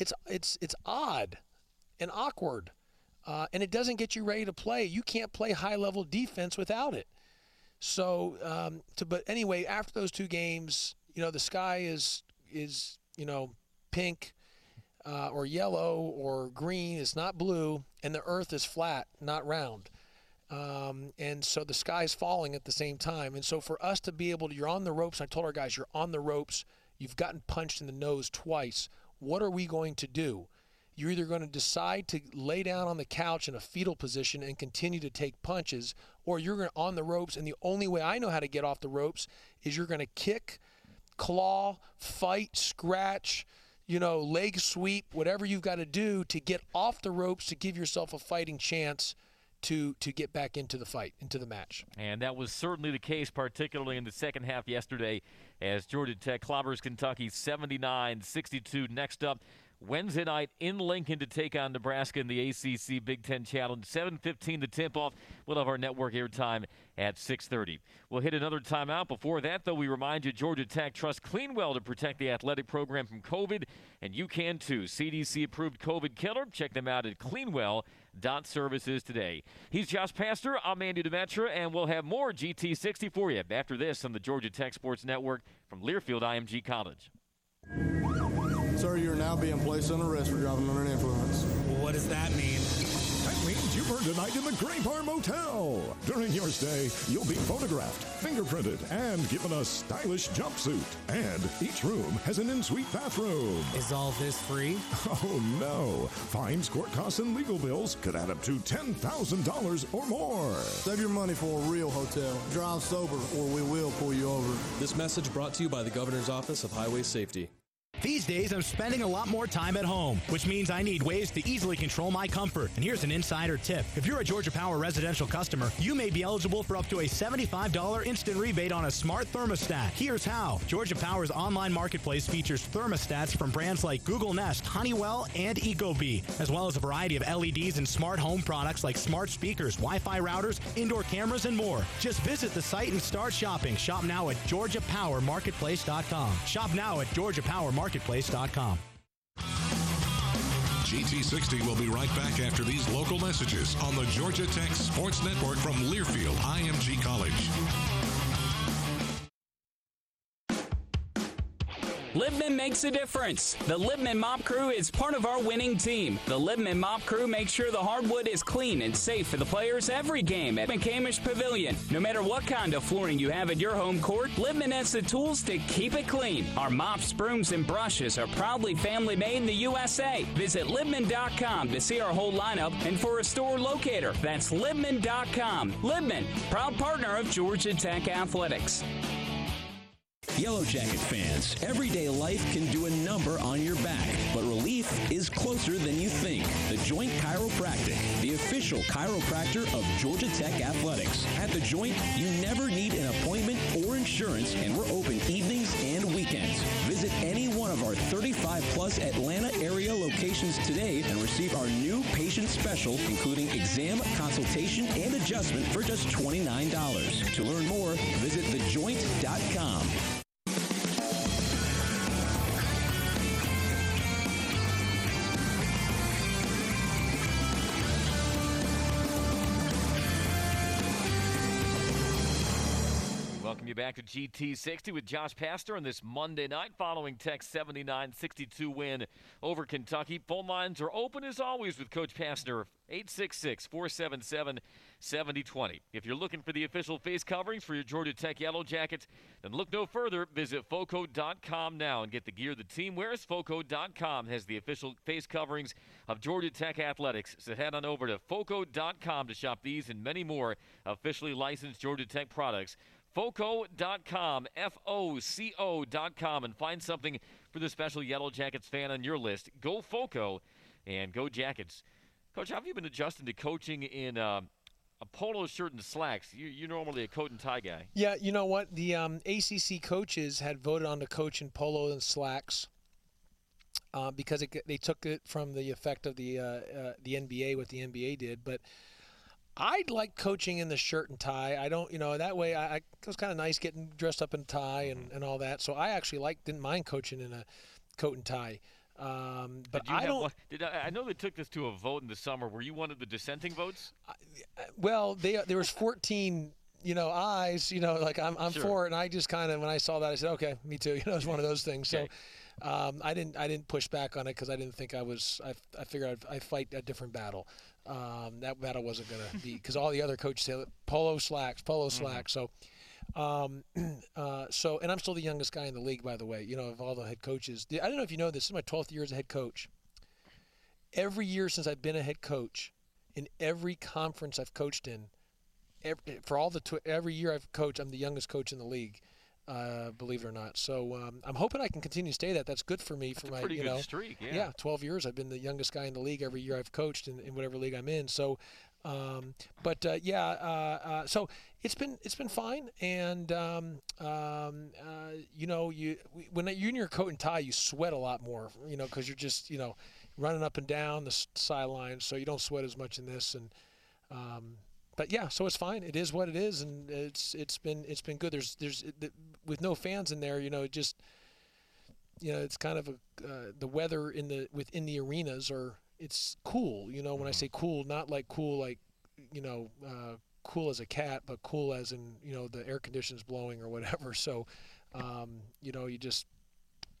Speaker 4: It's it's it's odd and awkward, uh, and it doesn't get you ready to play. You can't play high level defense without it. So, um, to, but anyway, after those two games, you know, the sky is is you know pink uh, or yellow or green. It's not blue, and the Earth is flat, not round. Um, and so the sky is falling at the same time. And so for us to be able to, you're on the ropes. I told our guys, you're on the ropes. You've gotten punched in the nose twice. What are we going to do? You're either going to decide to lay down on the couch in a fetal position and continue to take punches, or you're going on the ropes. And the only way I know how to get off the ropes is you're going to kick, claw, fight, scratch, you know, leg sweep, whatever you've got to do to get off the ropes to give yourself a fighting chance to to get back into the fight, into the match.
Speaker 3: And that was certainly the case, particularly in the second half yesterday, as Georgia Tech clobbers Kentucky 79 62. Next up, Wednesday night in Lincoln to take on Nebraska in the ACC Big Ten Challenge. 7:15 the tip-off. We'll have our network airtime at 6:30. We'll hit another timeout. Before that, though, we remind you Georgia Tech trusts Cleanwell to protect the athletic program from COVID, and you can too. CDC-approved COVID killer. Check them out at Cleanwell.services today. He's Josh Pastner. I'm Andy Demetra, and we'll have more GT60 for you after this on the Georgia Tech Sports Network from Learfield IMG College.
Speaker 11: Sir, you're now being placed on arrest for driving under an influence.
Speaker 12: What does that mean?
Speaker 13: That means you've earned a night in the Gray Bar Motel. During your stay, you'll be photographed, fingerprinted, and given a stylish jumpsuit. And each room has an in-suite bathroom.
Speaker 12: Is all this free?
Speaker 13: Oh, no. Fines, court costs, and legal bills could add up to $10,000 or more.
Speaker 11: Save your money for a real hotel. Drive sober, or we will pull you over.
Speaker 14: This message brought to you by the Governor's Office of Highway Safety.
Speaker 12: These days, I'm spending a lot more time at home, which means I need ways to easily control my comfort. And here's an insider tip. If you're a Georgia Power residential customer, you may be eligible for up to a $75 instant rebate on a smart thermostat. Here's how. Georgia Power's online marketplace features thermostats from brands like Google Nest, Honeywell, and Ecobee, as well as a variety of LEDs and smart home products like smart speakers, Wi-Fi routers, indoor cameras, and more. Just visit the site and start shopping. Shop now at georgiapowermarketplace.com. Shop now at georgiapowermarketplace.com.
Speaker 2: GT60 will be right back after these local messages on the Georgia Tech Sports Network from Learfield IMG College.
Speaker 15: Libman makes a difference. The Libman Mop Crew is part of our winning team. The Libman Mop Crew makes sure the hardwood is clean and safe for the players every game at McCamish Pavilion. No matter what kind of flooring you have at your home court, Libman has the tools to keep it clean. Our mops, brooms, and brushes are proudly family made in the USA. Visit Libman.com to see our whole lineup and for a store locator. That's Libman.com. Libman, proud partner of Georgia Tech Athletics.
Speaker 16: Yellow Jacket fans, everyday life can do a number on your back, but relief is closer than you think. The Joint Chiropractic, the official chiropractor of Georgia Tech Athletics. At The Joint, you never need an appointment or insurance, and we're open evenings and weekends. Visit any one of our 35 plus Atlanta area locations today and receive our new patient special, including exam, consultation, and adjustment for just $29. To learn more, visit thejoint.com.
Speaker 3: Welcome you back to GT60 with Josh Pastner on this Monday night following Tech's 79-62 win over Kentucky. Phone lines are open as always with Coach Pastner, 866-477-7020. If you're looking for the official face coverings for your Georgia Tech Yellow Jackets, then look no further. Visit FOCO.com now and get the gear the team wears. FOCO.com has the official face coverings of Georgia Tech Athletics. So head on over to FOCO.com to shop these and many more officially licensed Georgia Tech products. FOCO.com, F O C O.com, and find something for the special Yellow Jackets fan on your list. Go FOCO and go Jackets. Coach, how have you been adjusting to coaching in uh, a polo shirt and slacks? You, you're normally a coat and tie guy.
Speaker 4: Yeah, you know what? The um, ACC coaches had voted on the coach in polo and slacks uh, because it, they took it from the effect of the uh, uh, the NBA, what the NBA did. But I like coaching in the shirt and tie. I don't, you know, that way I, I it was kind of nice getting dressed up in tie and, and all that. So I actually like didn't mind coaching in a coat and tie. Um, but I don't.
Speaker 3: one- did I, I know they took this to a vote in the summer. Were you one of the dissenting votes?
Speaker 4: Well, they, there was 14, you know, eyes. You know, like I'm, I'm
Speaker 3: Sure.
Speaker 4: for it, and I just kind of when I saw that, I said, okay, me too. You know, it's one of those things. So. Um, I didn't. I didn't push back on it because I didn't think I was. I, I figured I'd, I'd fight a different battle. Um, that battle wasn't going to be because all the other coaches said polo slacks, polo slacks. So, um, uh, so, and I'm still the youngest guy in the league, by the way. You know, of all the head coaches. I don't know if you know this. This is my 12th year as a head coach. Every year since I've been a head coach, in every conference I've coached in, every, for all the tw- every year I've coached, I'm the youngest coach in the league. Uh, believe it or not, so um, I'm hoping I can continue to stay that. That's good for me for
Speaker 3: a
Speaker 4: my
Speaker 3: pretty
Speaker 4: you
Speaker 3: good
Speaker 4: know
Speaker 3: streak, yeah.
Speaker 4: yeah 12 years I've been the youngest guy in the league every year I've coached in, in whatever league I'm in. So Um, but uh, yeah, uh, uh, so it's been it's been fine, and um, um, uh, you know, you when you're in your coat and tie, you sweat a lot more, you know, because you're just you know running up and down the sidelines, so you don't sweat as much in this, and um, but yeah, so it's fine. It is what it is, and it's it's been it's been good. There's there's with no fans in there, you know, it just you know, it's kind of a uh, the weather in the within the arenas are it's cool. You know, when I say cool, not like cool like you know uh, cool as a cat, but cool as in you know the air conditions blowing or whatever. So, um, you know, you just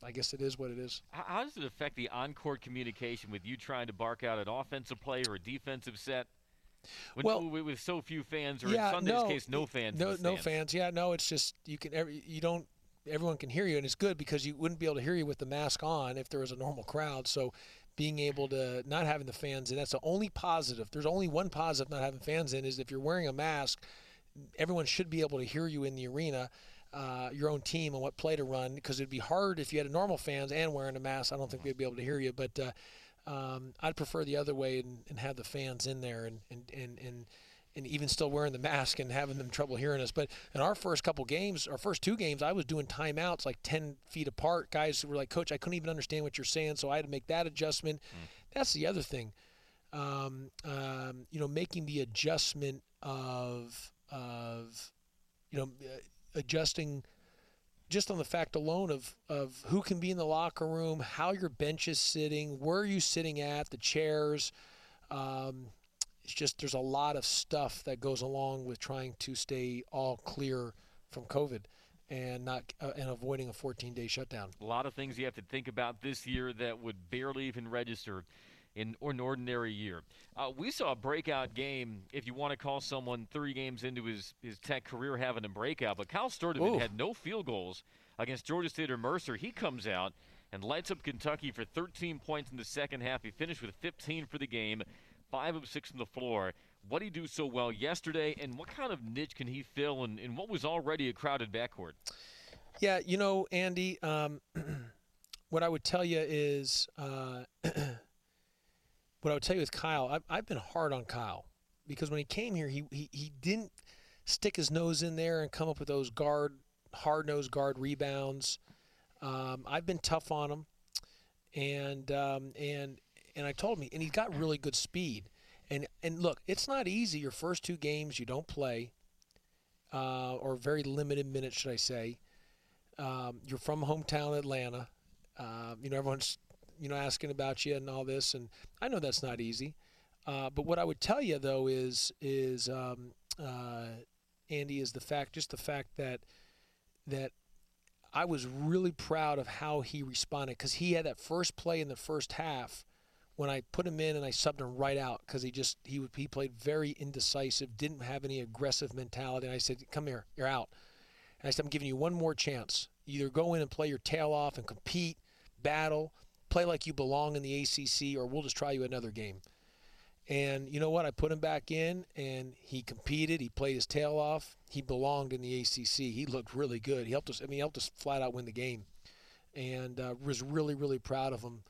Speaker 4: I guess it is what it is.
Speaker 3: How does it affect the on-court communication with you trying to bark out an offensive play or a defensive set? When, well, with so few fans, or
Speaker 4: yeah,
Speaker 3: in Sunday's
Speaker 4: no,
Speaker 3: case, no fans.
Speaker 4: No, no fans. Yeah, no. It's just you can. Every, you don't. Everyone can hear you, and it's good because you wouldn't be able to hear you with the mask on if there was a normal crowd. So being able to not having the fans and that's the only positive there's only one positive not having fans in is if you're wearing a mask everyone should be able to hear you in the arena uh, your own team and what play to run because it'd be hard if you had a normal fans and wearing a mask i don't think they'd be able to hear you but uh, um, i'd prefer the other way and, and, have the fans in there and, and, and, and and even still wearing the mask and having them trouble hearing us. But in our first couple games, our first two games, I was doing timeouts like 10 feet apart. Guys were like, Coach, I couldn't even understand what you're saying, so I had to make that adjustment. Mm. That's the other thing. Um, um, you know, making the adjustment of, of you know, uh, adjusting just on the fact alone of, of who can be in the locker room, how your bench is sitting, where are you sitting at, the chairs. Um, it's just there's a lot of stuff that goes along with trying to stay all clear from COVID and not uh, and avoiding a 14-day shutdown.
Speaker 3: A lot of things you have to think about this year that would barely even register in an ordinary year. Uh, we saw a breakout game, if you want to call someone three games into his, his tech career having a breakout, but Kyle Sturdivant had no field goals against Georgia State or Mercer. He comes out and lights up Kentucky for 13 points in the second half. He finished with 15 for the game five of six from the floor. What did he do so well yesterday, and what kind of niche can he fill in, in what was already a crowded backcourt?
Speaker 4: Yeah, you know, Andy, um, what I would tell you is uh, what I would tell you with Kyle, I've, I've, been hard on Kyle because when he came here, he, he, he didn't stick his nose in there and come up with those guard, hard nosed guard rebounds. Um, I've been tough on him, and um, and and I told him, and he's got really good speed. And and look, it's not easy. Your first two games you don't play, uh, or very limited minutes, should I say? Um, you're from hometown Atlanta. Uh, you know everyone's you know asking about you and all this, and I know that's not easy. Uh, but what I would tell you though is is um, uh, Andy is the fact, just the fact that that I was really proud of how he responded because he had that first play in the first half when I put him in and I subbed him right out because he just he he played very indecisive, didn't have any aggressive mentality. And I said, "Come here, you're out." And I said, "I'm giving you one more chance. Either go in and play your tail off and compete, battle, play like you belong in the ACC, or we'll just try you another game." And you know what? I put him back in, and he competed. He played his tail off. He belonged in the ACC. He looked really good. He helped us. I mean, he helped us flat out win the game, and uh, was really, really proud of him.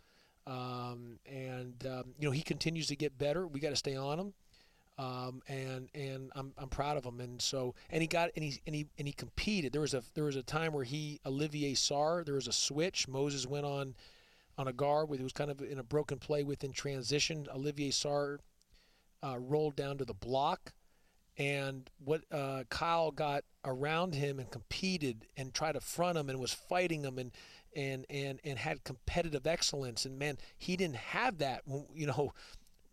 Speaker 4: Um, and um, you know he continues to get better. We got to stay on him, um, and and I'm, I'm proud of him. And so and he got and he and he and he competed. There was a there was a time where he Olivier Sarr. There was a switch. Moses went on on a guard with it was kind of in a broken play within transition. Olivier Sarr uh, rolled down to the block, and what uh, Kyle got around him and competed and tried to front him and was fighting him and and and and had competitive excellence. And man, he didn't have that. When, you know,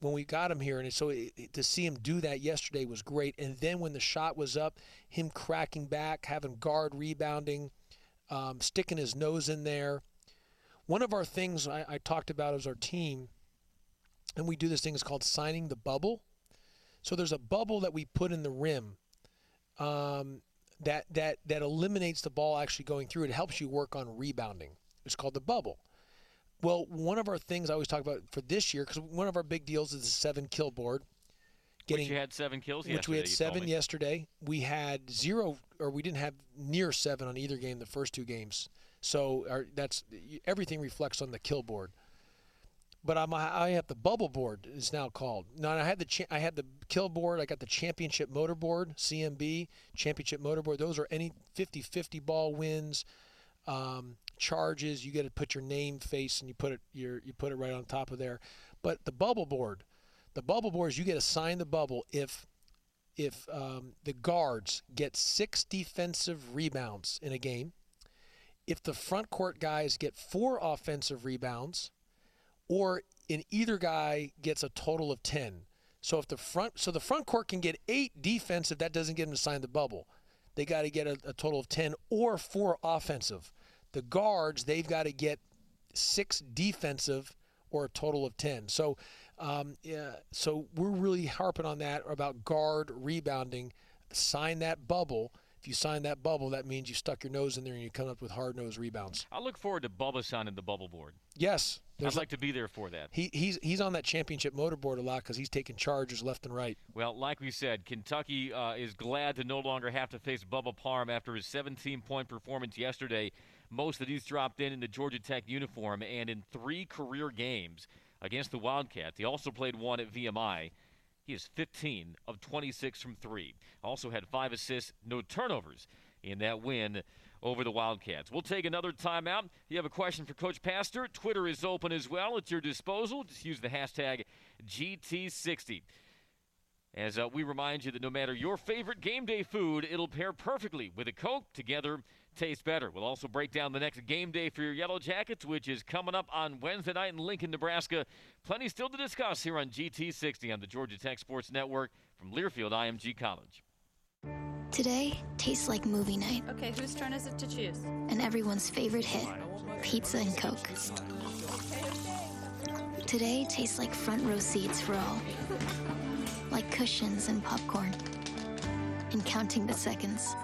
Speaker 4: when we got him here, and so it, to see him do that yesterday was great. And then when the shot was up, him cracking back, having guard rebounding, um, sticking his nose in there. One of our things I, I talked about as our team, and we do this thing is called signing the bubble. So there's a bubble that we put in the rim. Um, that that that eliminates the ball actually going through. It helps you work on rebounding. It's called the bubble. Well, one of our things I always talk about for this year, because one of our big deals is the seven kill board.
Speaker 3: Getting, which you had seven kills. Yesterday.
Speaker 4: Which we had seven yesterday. We had zero, or we didn't have near seven on either game the first two games. So our, that's everything reflects on the kill board. but I'm I have the bubble board is now called. No, I had the cha- I had the kill board. I got the championship motor board, CMB championship motor board. Those are any 50-50 ball wins, um, charges. You get to put your name, face, and you put it your you put it right on top of there. But the bubble board, the bubble board is you get to sign the bubble if if um, the guards get six defensive rebounds in a game, if the front court guys get four offensive rebounds or in either guy gets a total of 10. So if the front so the front court can get 8 defensive that doesn't get them to sign the bubble. They got to get a, a total of 10 or 4 offensive. The guards they've got to get 6 defensive or a total of 10. So um, yeah, so we're really harping on that about guard rebounding. Sign that bubble. If you sign that bubble, that means you stuck your nose in there and you come up with hard nose rebounds.
Speaker 3: I look forward to Bubba signing the bubble board.
Speaker 4: Yes,
Speaker 3: I'd like to be there for that.
Speaker 4: He, he's he's on that championship motorboard a lot because he's taking charges left and right.
Speaker 3: Well, like we said, Kentucky uh, is glad to no longer have to face Bubba Parham after his 17-point performance yesterday. Most of these dropped in in the Georgia Tech uniform, and in three career games against the Wildcats, he also played one at VMI. He is 15 of 26 from three. Also had five assists, no turnovers in that win over the Wildcats. We'll take another timeout. If you have a question for Coach Pastner, Twitter is open as well at your disposal. Just use the hashtag GT60. As uh, we remind you that no matter your favorite game day food, it'll pair perfectly with a Coke. Together, taste better. We'll also break down the next game day for your Yellow Jackets, which is coming up on Wednesday night in Lincoln, Nebraska. Plenty still to discuss here on GT60 on the Georgia Tech Sports Network from Learfield IMG College.
Speaker 5: Today tastes like movie night
Speaker 6: Okay, whose turn is it to choose?
Speaker 5: and everyone's favorite hit, pizza and Coke. Today tastes like front row seats for all, like cushions and popcorn, and counting the seconds.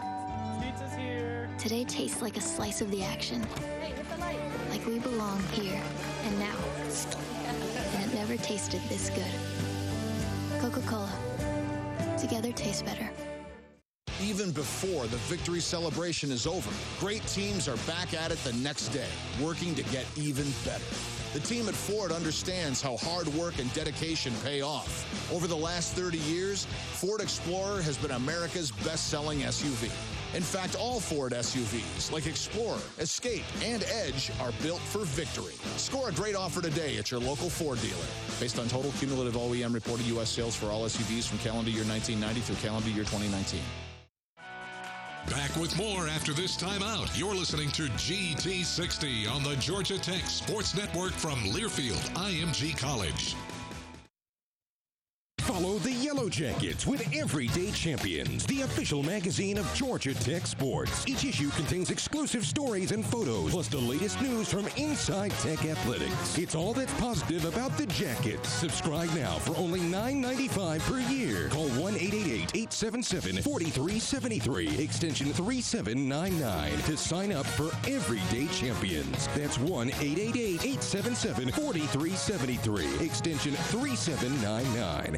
Speaker 5: Today tastes like a slice of the action, like we belong here and now. And it never tasted this good. Coca Cola. Together tastes better.
Speaker 10: Even before the victory celebration is over, great teams are back at it the next day, working to get even better. The team at Ford understands how hard work and dedication pay off. Over the last 30 years, Ford Explorer has been America's best-selling SUV. In fact, all Ford SUVs, like Explorer, Escape, and Edge, are built for victory. Score a great offer today at your local Ford dealer. Based on total cumulative OEM reported U.S. sales for all SUVs from calendar year 1990 through calendar year 2019.
Speaker 2: Back with more after this timeout. You're listening to GT60 on the Georgia Tech Sports Network from Learfield IMG College.
Speaker 9: Follow the Yellow Jackets with Everyday Champions, the official magazine of Georgia Tech Sports. Each issue contains exclusive stories and photos, plus the latest news from inside Tech athletics. It's all that's positive about the Jackets. Subscribe now for only $9.95 per year. Call 1-888-877-4373, extension 3799 to sign up for Everyday Champions. That's 1-888-877-4373, extension 3799.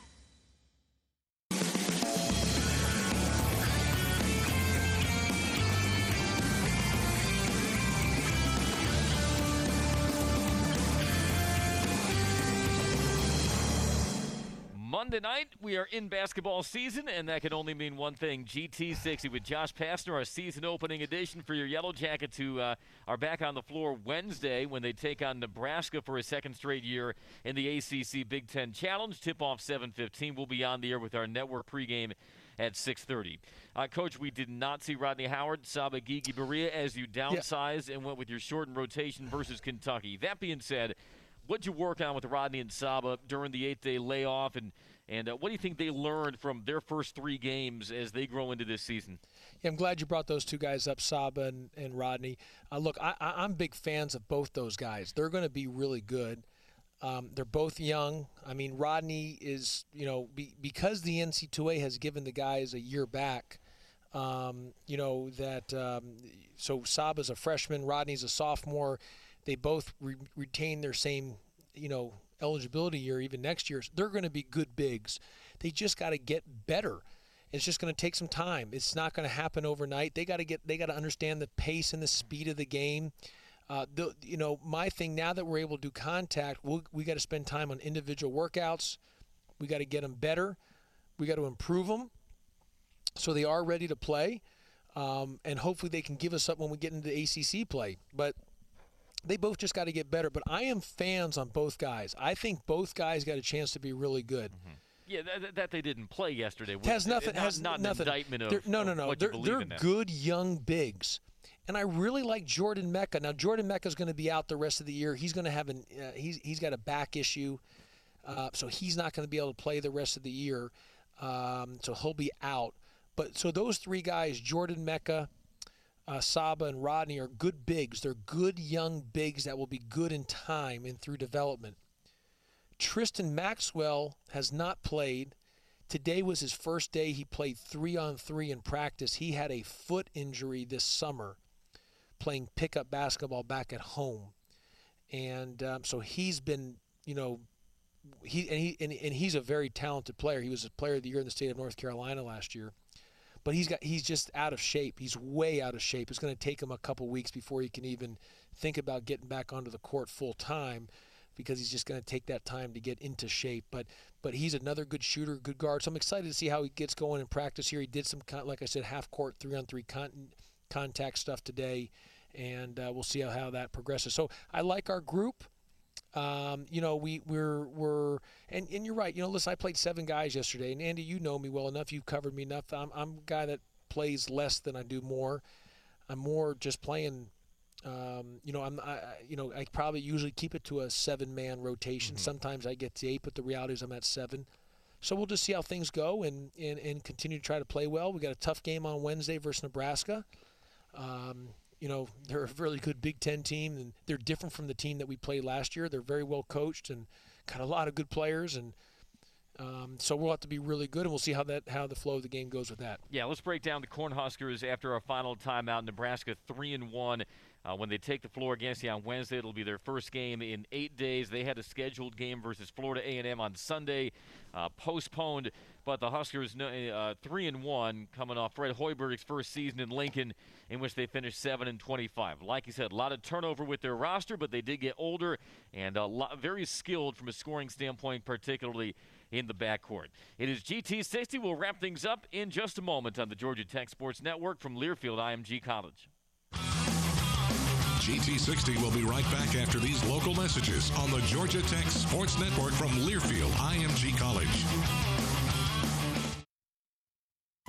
Speaker 3: Monday night, we are in basketball season, and that can only mean one thing GT60 with Josh Pastner, our season opening edition for your Yellow Jackets, who uh, are back on the floor Wednesday when they take on Nebraska for a second straight year in the ACC Big Ten Challenge. Tip off 7:15. We'll be on the air with our network pregame at 6:30. Uh, Coach, we did not see Rodney Howard, Saba Gigiberia as you downsized and went with your shortened rotation versus Kentucky. That being said, what'd you work on with Rodney and Saba during the eight-day layoff, and and uh, what do you think they learned from their first three games as they grow into this season?
Speaker 4: Yeah, I'm glad you brought those two guys up, Saba and, and Rodney. Uh, look, I, I'm big fans of both those guys. They're going to be really good. Um, they're both young. I mean, Rodney is, you know, be, because the NC2A has given the guys a year back, um, you know, that, um, so Saba's a freshman, Rodney's a sophomore. They both re- retain their same, you know, eligibility year even next year. They're going to be good bigs. They just got to get better. It's just going to take some time. It's not going to happen overnight. They got to get. They got to understand the pace and the speed of the game. Uh, the, you know, my thing now that we're able to do contact, we'll, we got to spend time on individual workouts. We got to get them better. We got to improve them so they are ready to play. Um, and hopefully they can give us up when we get into ACC play. But they both just got to get better. But I am fans on both guys. I think both guys got a chance to be really good.
Speaker 3: Mm-hmm. Yeah, that, that, they didn't play yesterday
Speaker 4: has nothing.
Speaker 3: Not,
Speaker 4: has
Speaker 3: not
Speaker 4: nothing.
Speaker 3: Indictment of,
Speaker 4: they're, no, no, no. They're they're good young bigs, and I really like Jordan Meka. Now Jordan Meka is going to be out the rest of the year. He's going to have an uh, he's he's got a back issue, uh, so he's not going to be able to play the rest of the year. Um, so he'll be out. But so those three guys, Jordan Meka, uh, Saba, and Rodney, are good bigs. They're good young bigs that will be good in time and through development. Tristan Maxwell has not played. Today was his first day. He played three on three in practice. He had a foot injury this summer playing pickup basketball back at home. And um, so he's been, you know, he and, he and, and he's a very talented player. He was a player of the year in the state of North Carolina last year. But he's got he's just out of shape. He's way out of shape. It's going to take him a couple weeks before he can even think about getting back onto the court full time because he's just going to take that time to get into shape. But but he's another good shooter, good guard. So I'm excited to see how he gets going in practice here. He did some like I said, half court three on three con- contact stuff today, and uh, we'll see how, how that progresses. So I like our group. Um, you know, we we're we're and, and you're right. You know, listen, I played seven guys yesterday, and Andy, you know me well enough. You've covered me enough. I'm I'm a guy that plays less than I do more. I'm more just playing. Um, you know, I'm I, you know I probably usually keep it to a seven man rotation. Mm-hmm. Sometimes I get to eight, but the reality is I'm at seven. So we'll just see how things go and, and, and continue to try to play well. We got a tough game on Wednesday versus Nebraska. Um, you know, they're a really good Big Ten team, and they're different from the team that we played last year. They're very well coached and got a lot of good players, and um, so we'll have to be really good, and we'll see how that how the flow of the game goes with that.
Speaker 3: Yeah, let's break down the Cornhuskers after our final timeout. Nebraska three and one. Uh, when they take the floor against you on Wednesday, it'll be their first game in eight days. They had a scheduled game versus Florida A&M on Sunday, uh, postponed. But the Huskers, uh, three and one, coming off Fred Hoiberg's first season in Lincoln, in which they finished seven and 25. Like you said, a lot of turnover with their roster, but they did get older and a lot, very skilled from a scoring standpoint, particularly in the backcourt. It is GT60. We'll wrap things up in just a moment on the Georgia Tech Sports Network from Learfield IMG College.
Speaker 2: GT60 will be right back after these local messages on the Georgia Tech Sports Network from Learfield IMG College.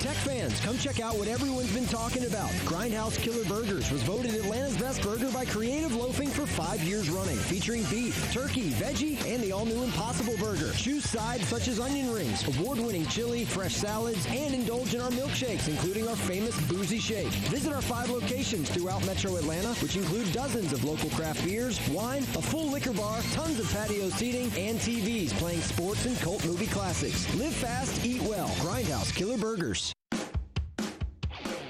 Speaker 8: Tech fans, come check out what everyone's been talking about. Grindhouse Killer Burgers was voted Atlanta's best burger by Creative Loafing for five years running, featuring beef, turkey, veggie, and the all-new Impossible Burger. Choose sides such as onion rings, award-winning chili, fresh salads, and indulge in our milkshakes, including our famous Boozy Shake. Visit our five locations throughout Metro Atlanta, which include dozens of local craft beers, wine, a full liquor bar, tons of patio seating, and TVs playing sports and cult movie classics. Live fast, eat well. Grindhouse Killer Burgers.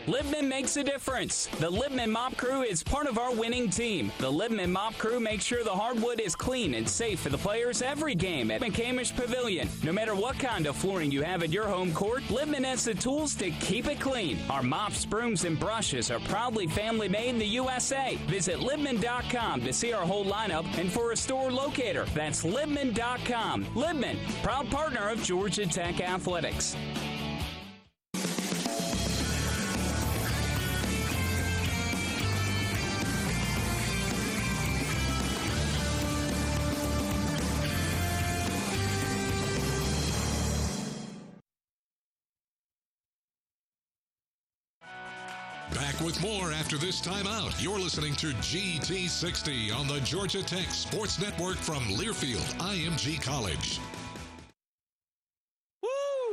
Speaker 15: Libman makes a difference. The Libman Mop Crew is part of our winning team. The Libman Mop Crew makes sure the hardwood is clean and safe for the players every game at McCamish Pavilion. No matter what kind of flooring you have at your home court, Libman has the tools to keep it clean. Our mops, brooms, and brushes are proudly family made in the USA. Visit Libman.com to see our whole lineup and for a store locator. That's Libman.com. Libman, proud partner of Georgia Tech Athletics.
Speaker 2: More after this timeout. You're listening to GT60 on the Georgia Tech Sports Network from Learfield IMG College.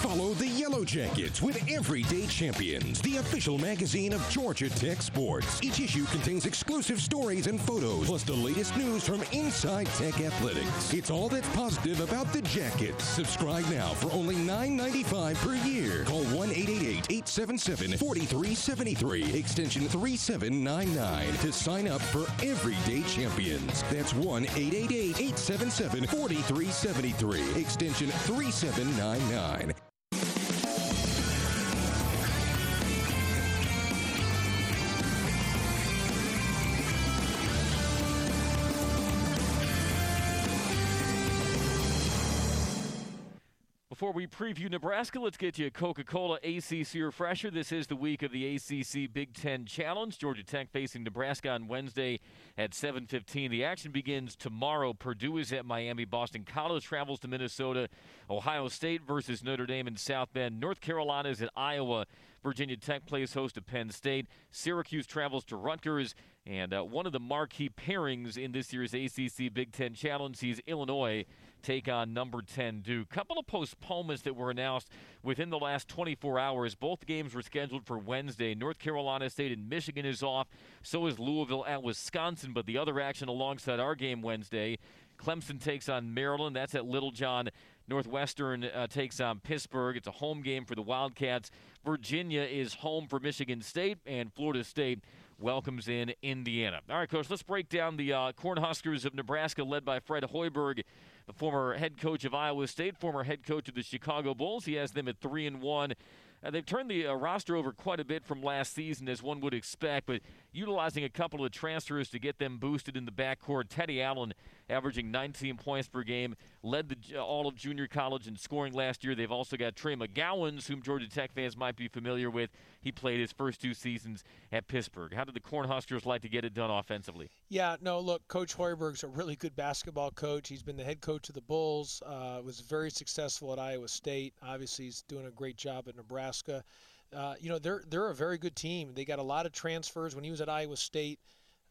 Speaker 9: Follow the Yellow Jackets with Everyday Champions, the official magazine of Georgia Tech Sports. Each issue contains exclusive stories and photos, plus the latest news from inside Tech athletics. It's all that's positive about the Jackets. Subscribe now for only $9.95 per year. Call 1-888-877-4373, extension 3799 to sign up for Everyday Champions. That's 1-888-877-4373, extension 3799.
Speaker 3: Before we preview Nebraska, let's get you a Coca Cola ACC refresher. This is the week of the ACC Big Ten Challenge. Georgia Tech facing Nebraska on Wednesday at 7:15. The action begins tomorrow. Purdue is at Miami. Boston College travels to Minnesota. Ohio State versus Notre Dame in South Bend. North Carolina is at Iowa. Virginia Tech plays host to Penn State. Syracuse travels to Rutgers. And uh, one of the marquee pairings in this year's ACC Big Ten Challenge sees Illinois take on number 10 Duke. Couple of postponements that were announced within the last 24 hours. Both games were scheduled for Wednesday. North Carolina State and Michigan is off. So is Louisville at Wisconsin. But the other action alongside our game Wednesday, Clemson takes on Maryland. That's at Littlejohn. Northwestern uh, takes on Pittsburgh. It's a home game for the Wildcats. Virginia is home for Michigan State, and Florida State welcomes in Indiana. All right, Coach, let's break down the uh, Cornhuskers of Nebraska, led by Fred Hoiberg, the former head coach of Iowa State, former head coach of the Chicago Bulls. He has them at three and one. Uh, they've turned the uh, roster over quite a bit from last season, as one would expect, but utilizing a couple of transfers to get them boosted in the backcourt. Teddy Allen averaging 19 points per game, led the, all of junior college in scoring last year. They've also got Trey McGowens, whom Georgia Tech fans might be familiar with. He played his first two seasons at Pittsburgh. How did the Cornhuskers like to get it done offensively?
Speaker 4: Yeah, no, look, Coach Hoiberg's a really good basketball coach. He's been the head coach of the Bulls, uh, was very successful at Iowa State. Obviously, he's doing a great job at Nebraska. Uh, you know, they're they're a very good team. They got a lot of transfers. When he was at Iowa State,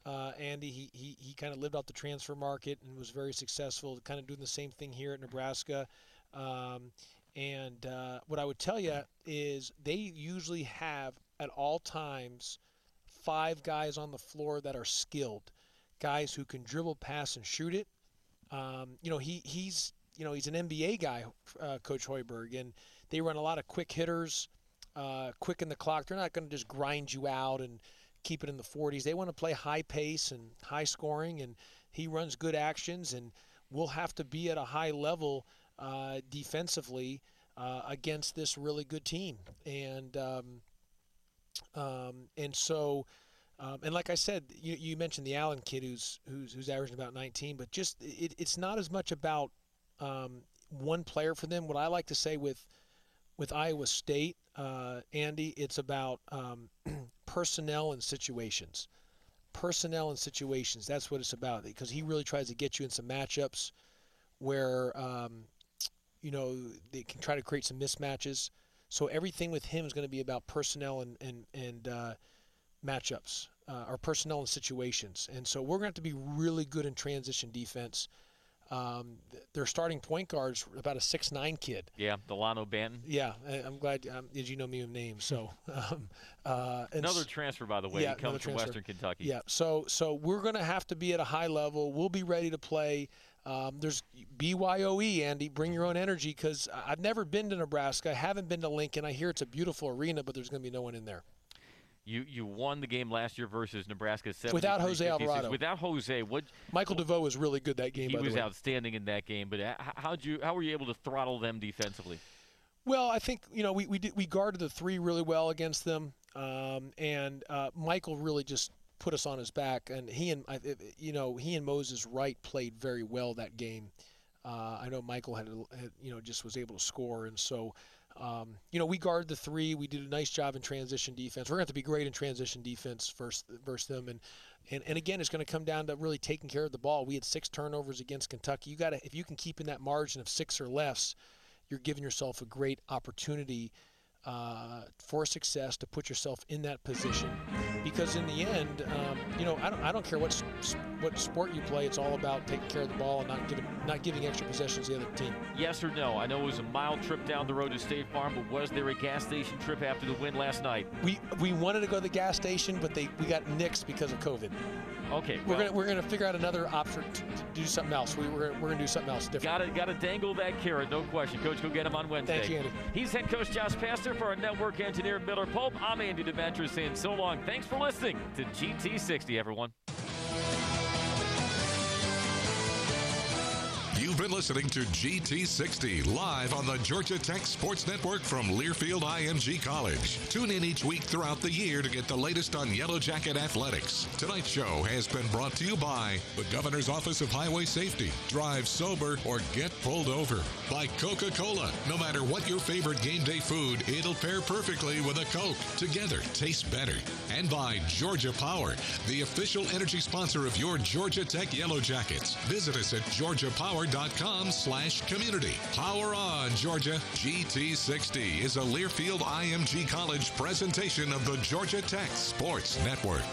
Speaker 4: uh, Andy, he, he, he kind of lived out the transfer market and was very successful, kind of doing the same thing here at Nebraska. Um, and uh, what I would tell you is they usually have at all times five guys on the floor that are skilled, guys who can dribble, pass, and shoot it. Um, you know, he he's you know he's an NBA guy, uh, Coach Hoiberg, and they run a lot of quick hitters, uh, quick the clock. They're not going to just grind you out and keep it in the 40s. They want to play high pace and high scoring, and he runs good actions, and we'll have to be at a high level uh, defensively uh, against this really good team. And um, um, and so. Um, and like I said, you, you, mentioned the Allen kid who's who's, who's averaging about 19, but just it, it's not as much about um, one player for them. What I like to say with with Iowa State, uh, Andy, it's about um, personnel and situations. Personnel and situations. That's what it's about because he really tries to get you in some matchups where um, you know they can try to create some mismatches. So everything with him is going to be about personnel and and and uh, matchups, uh, or personnel and situations. And so we're going to have to be really good in transition defense. Um, their starting point guards about a six nine kid.
Speaker 3: Yeah, Delano Banton.
Speaker 4: Yeah, I'm glad. Um, did you know me with names? So um, uh,
Speaker 3: another transfer, by the way,
Speaker 4: yeah,
Speaker 3: he comes from Western Kentucky.
Speaker 4: Yeah, so so we're going to have to be at a high level. We'll be ready to play. Um, there's BYOE, Andy. Bring your own energy because I've never been to Nebraska. I haven't been to Lincoln. I hear it's a beautiful arena, but there's going to be no one in there.
Speaker 3: You you won the game last year versus Nebraska.
Speaker 4: Without Jose Alvarado.
Speaker 3: Without Jose, what?
Speaker 4: Michael DeVoe was really good that game.
Speaker 3: He was outstanding in that game. But how'd you how were you able to throttle them defensively?
Speaker 4: Well, I think you know we we did, we guarded the three really well against them, um, and uh, Michael really just put us on his back, and he and you know he and Moses Wright played very well that game. Uh, I know Michael had, had, you know just was able to score, and so um, you know, we guard the three. We did a nice job in transition defense. We're going to have to be great in transition defense versus, versus them. And, and, and again, it's going to come down to really taking care of the ball. We had six turnovers against Kentucky. You got to, if you can keep in that margin of six or less, you're giving yourself a great opportunity uh, for success to put yourself in that position. Because in the end um, you know I don't, I don't care what what sport you play it's all about taking care of the ball and not giving not giving extra possessions to the other team.
Speaker 3: Yes or no? I know it was a mild trip down the road to State Farm but was there a gas station trip after the win last night?
Speaker 4: We we wanted to go to the gas station but they we got nixed because of COVID
Speaker 3: Okay,
Speaker 4: we're gonna we're gonna figure out another option to, to do something else. We, we're, we're gonna do something else different.
Speaker 3: Gotta gotta dangle that carrot, no question. Coach, go get him on Wednesday.
Speaker 4: Thank you, Andy.
Speaker 3: He's head coach Josh Pastner for our network engineer Miller Pope. I'm Andy Demetra saying so long. Thanks for listening to GT60, everyone.
Speaker 2: Been listening to GT60 live on the Georgia Tech Sports Network from Learfield IMG College. Tune in each week throughout the year to get the latest on Yellow Jacket athletics. Tonight's show has been brought to you by the Governor's Office of Highway Safety. Drive sober or get pulled over. By Coca Cola. No matter what your favorite game day food, it'll pair perfectly with a Coke. Together, tastes better. And by Georgia Power, the official energy sponsor of your Georgia Tech Yellow Jackets. Visit us at georgiapower.com com slash community. Power on, Georgia. GT60 is a Learfield IMG College presentation of the Georgia Tech Sports Network.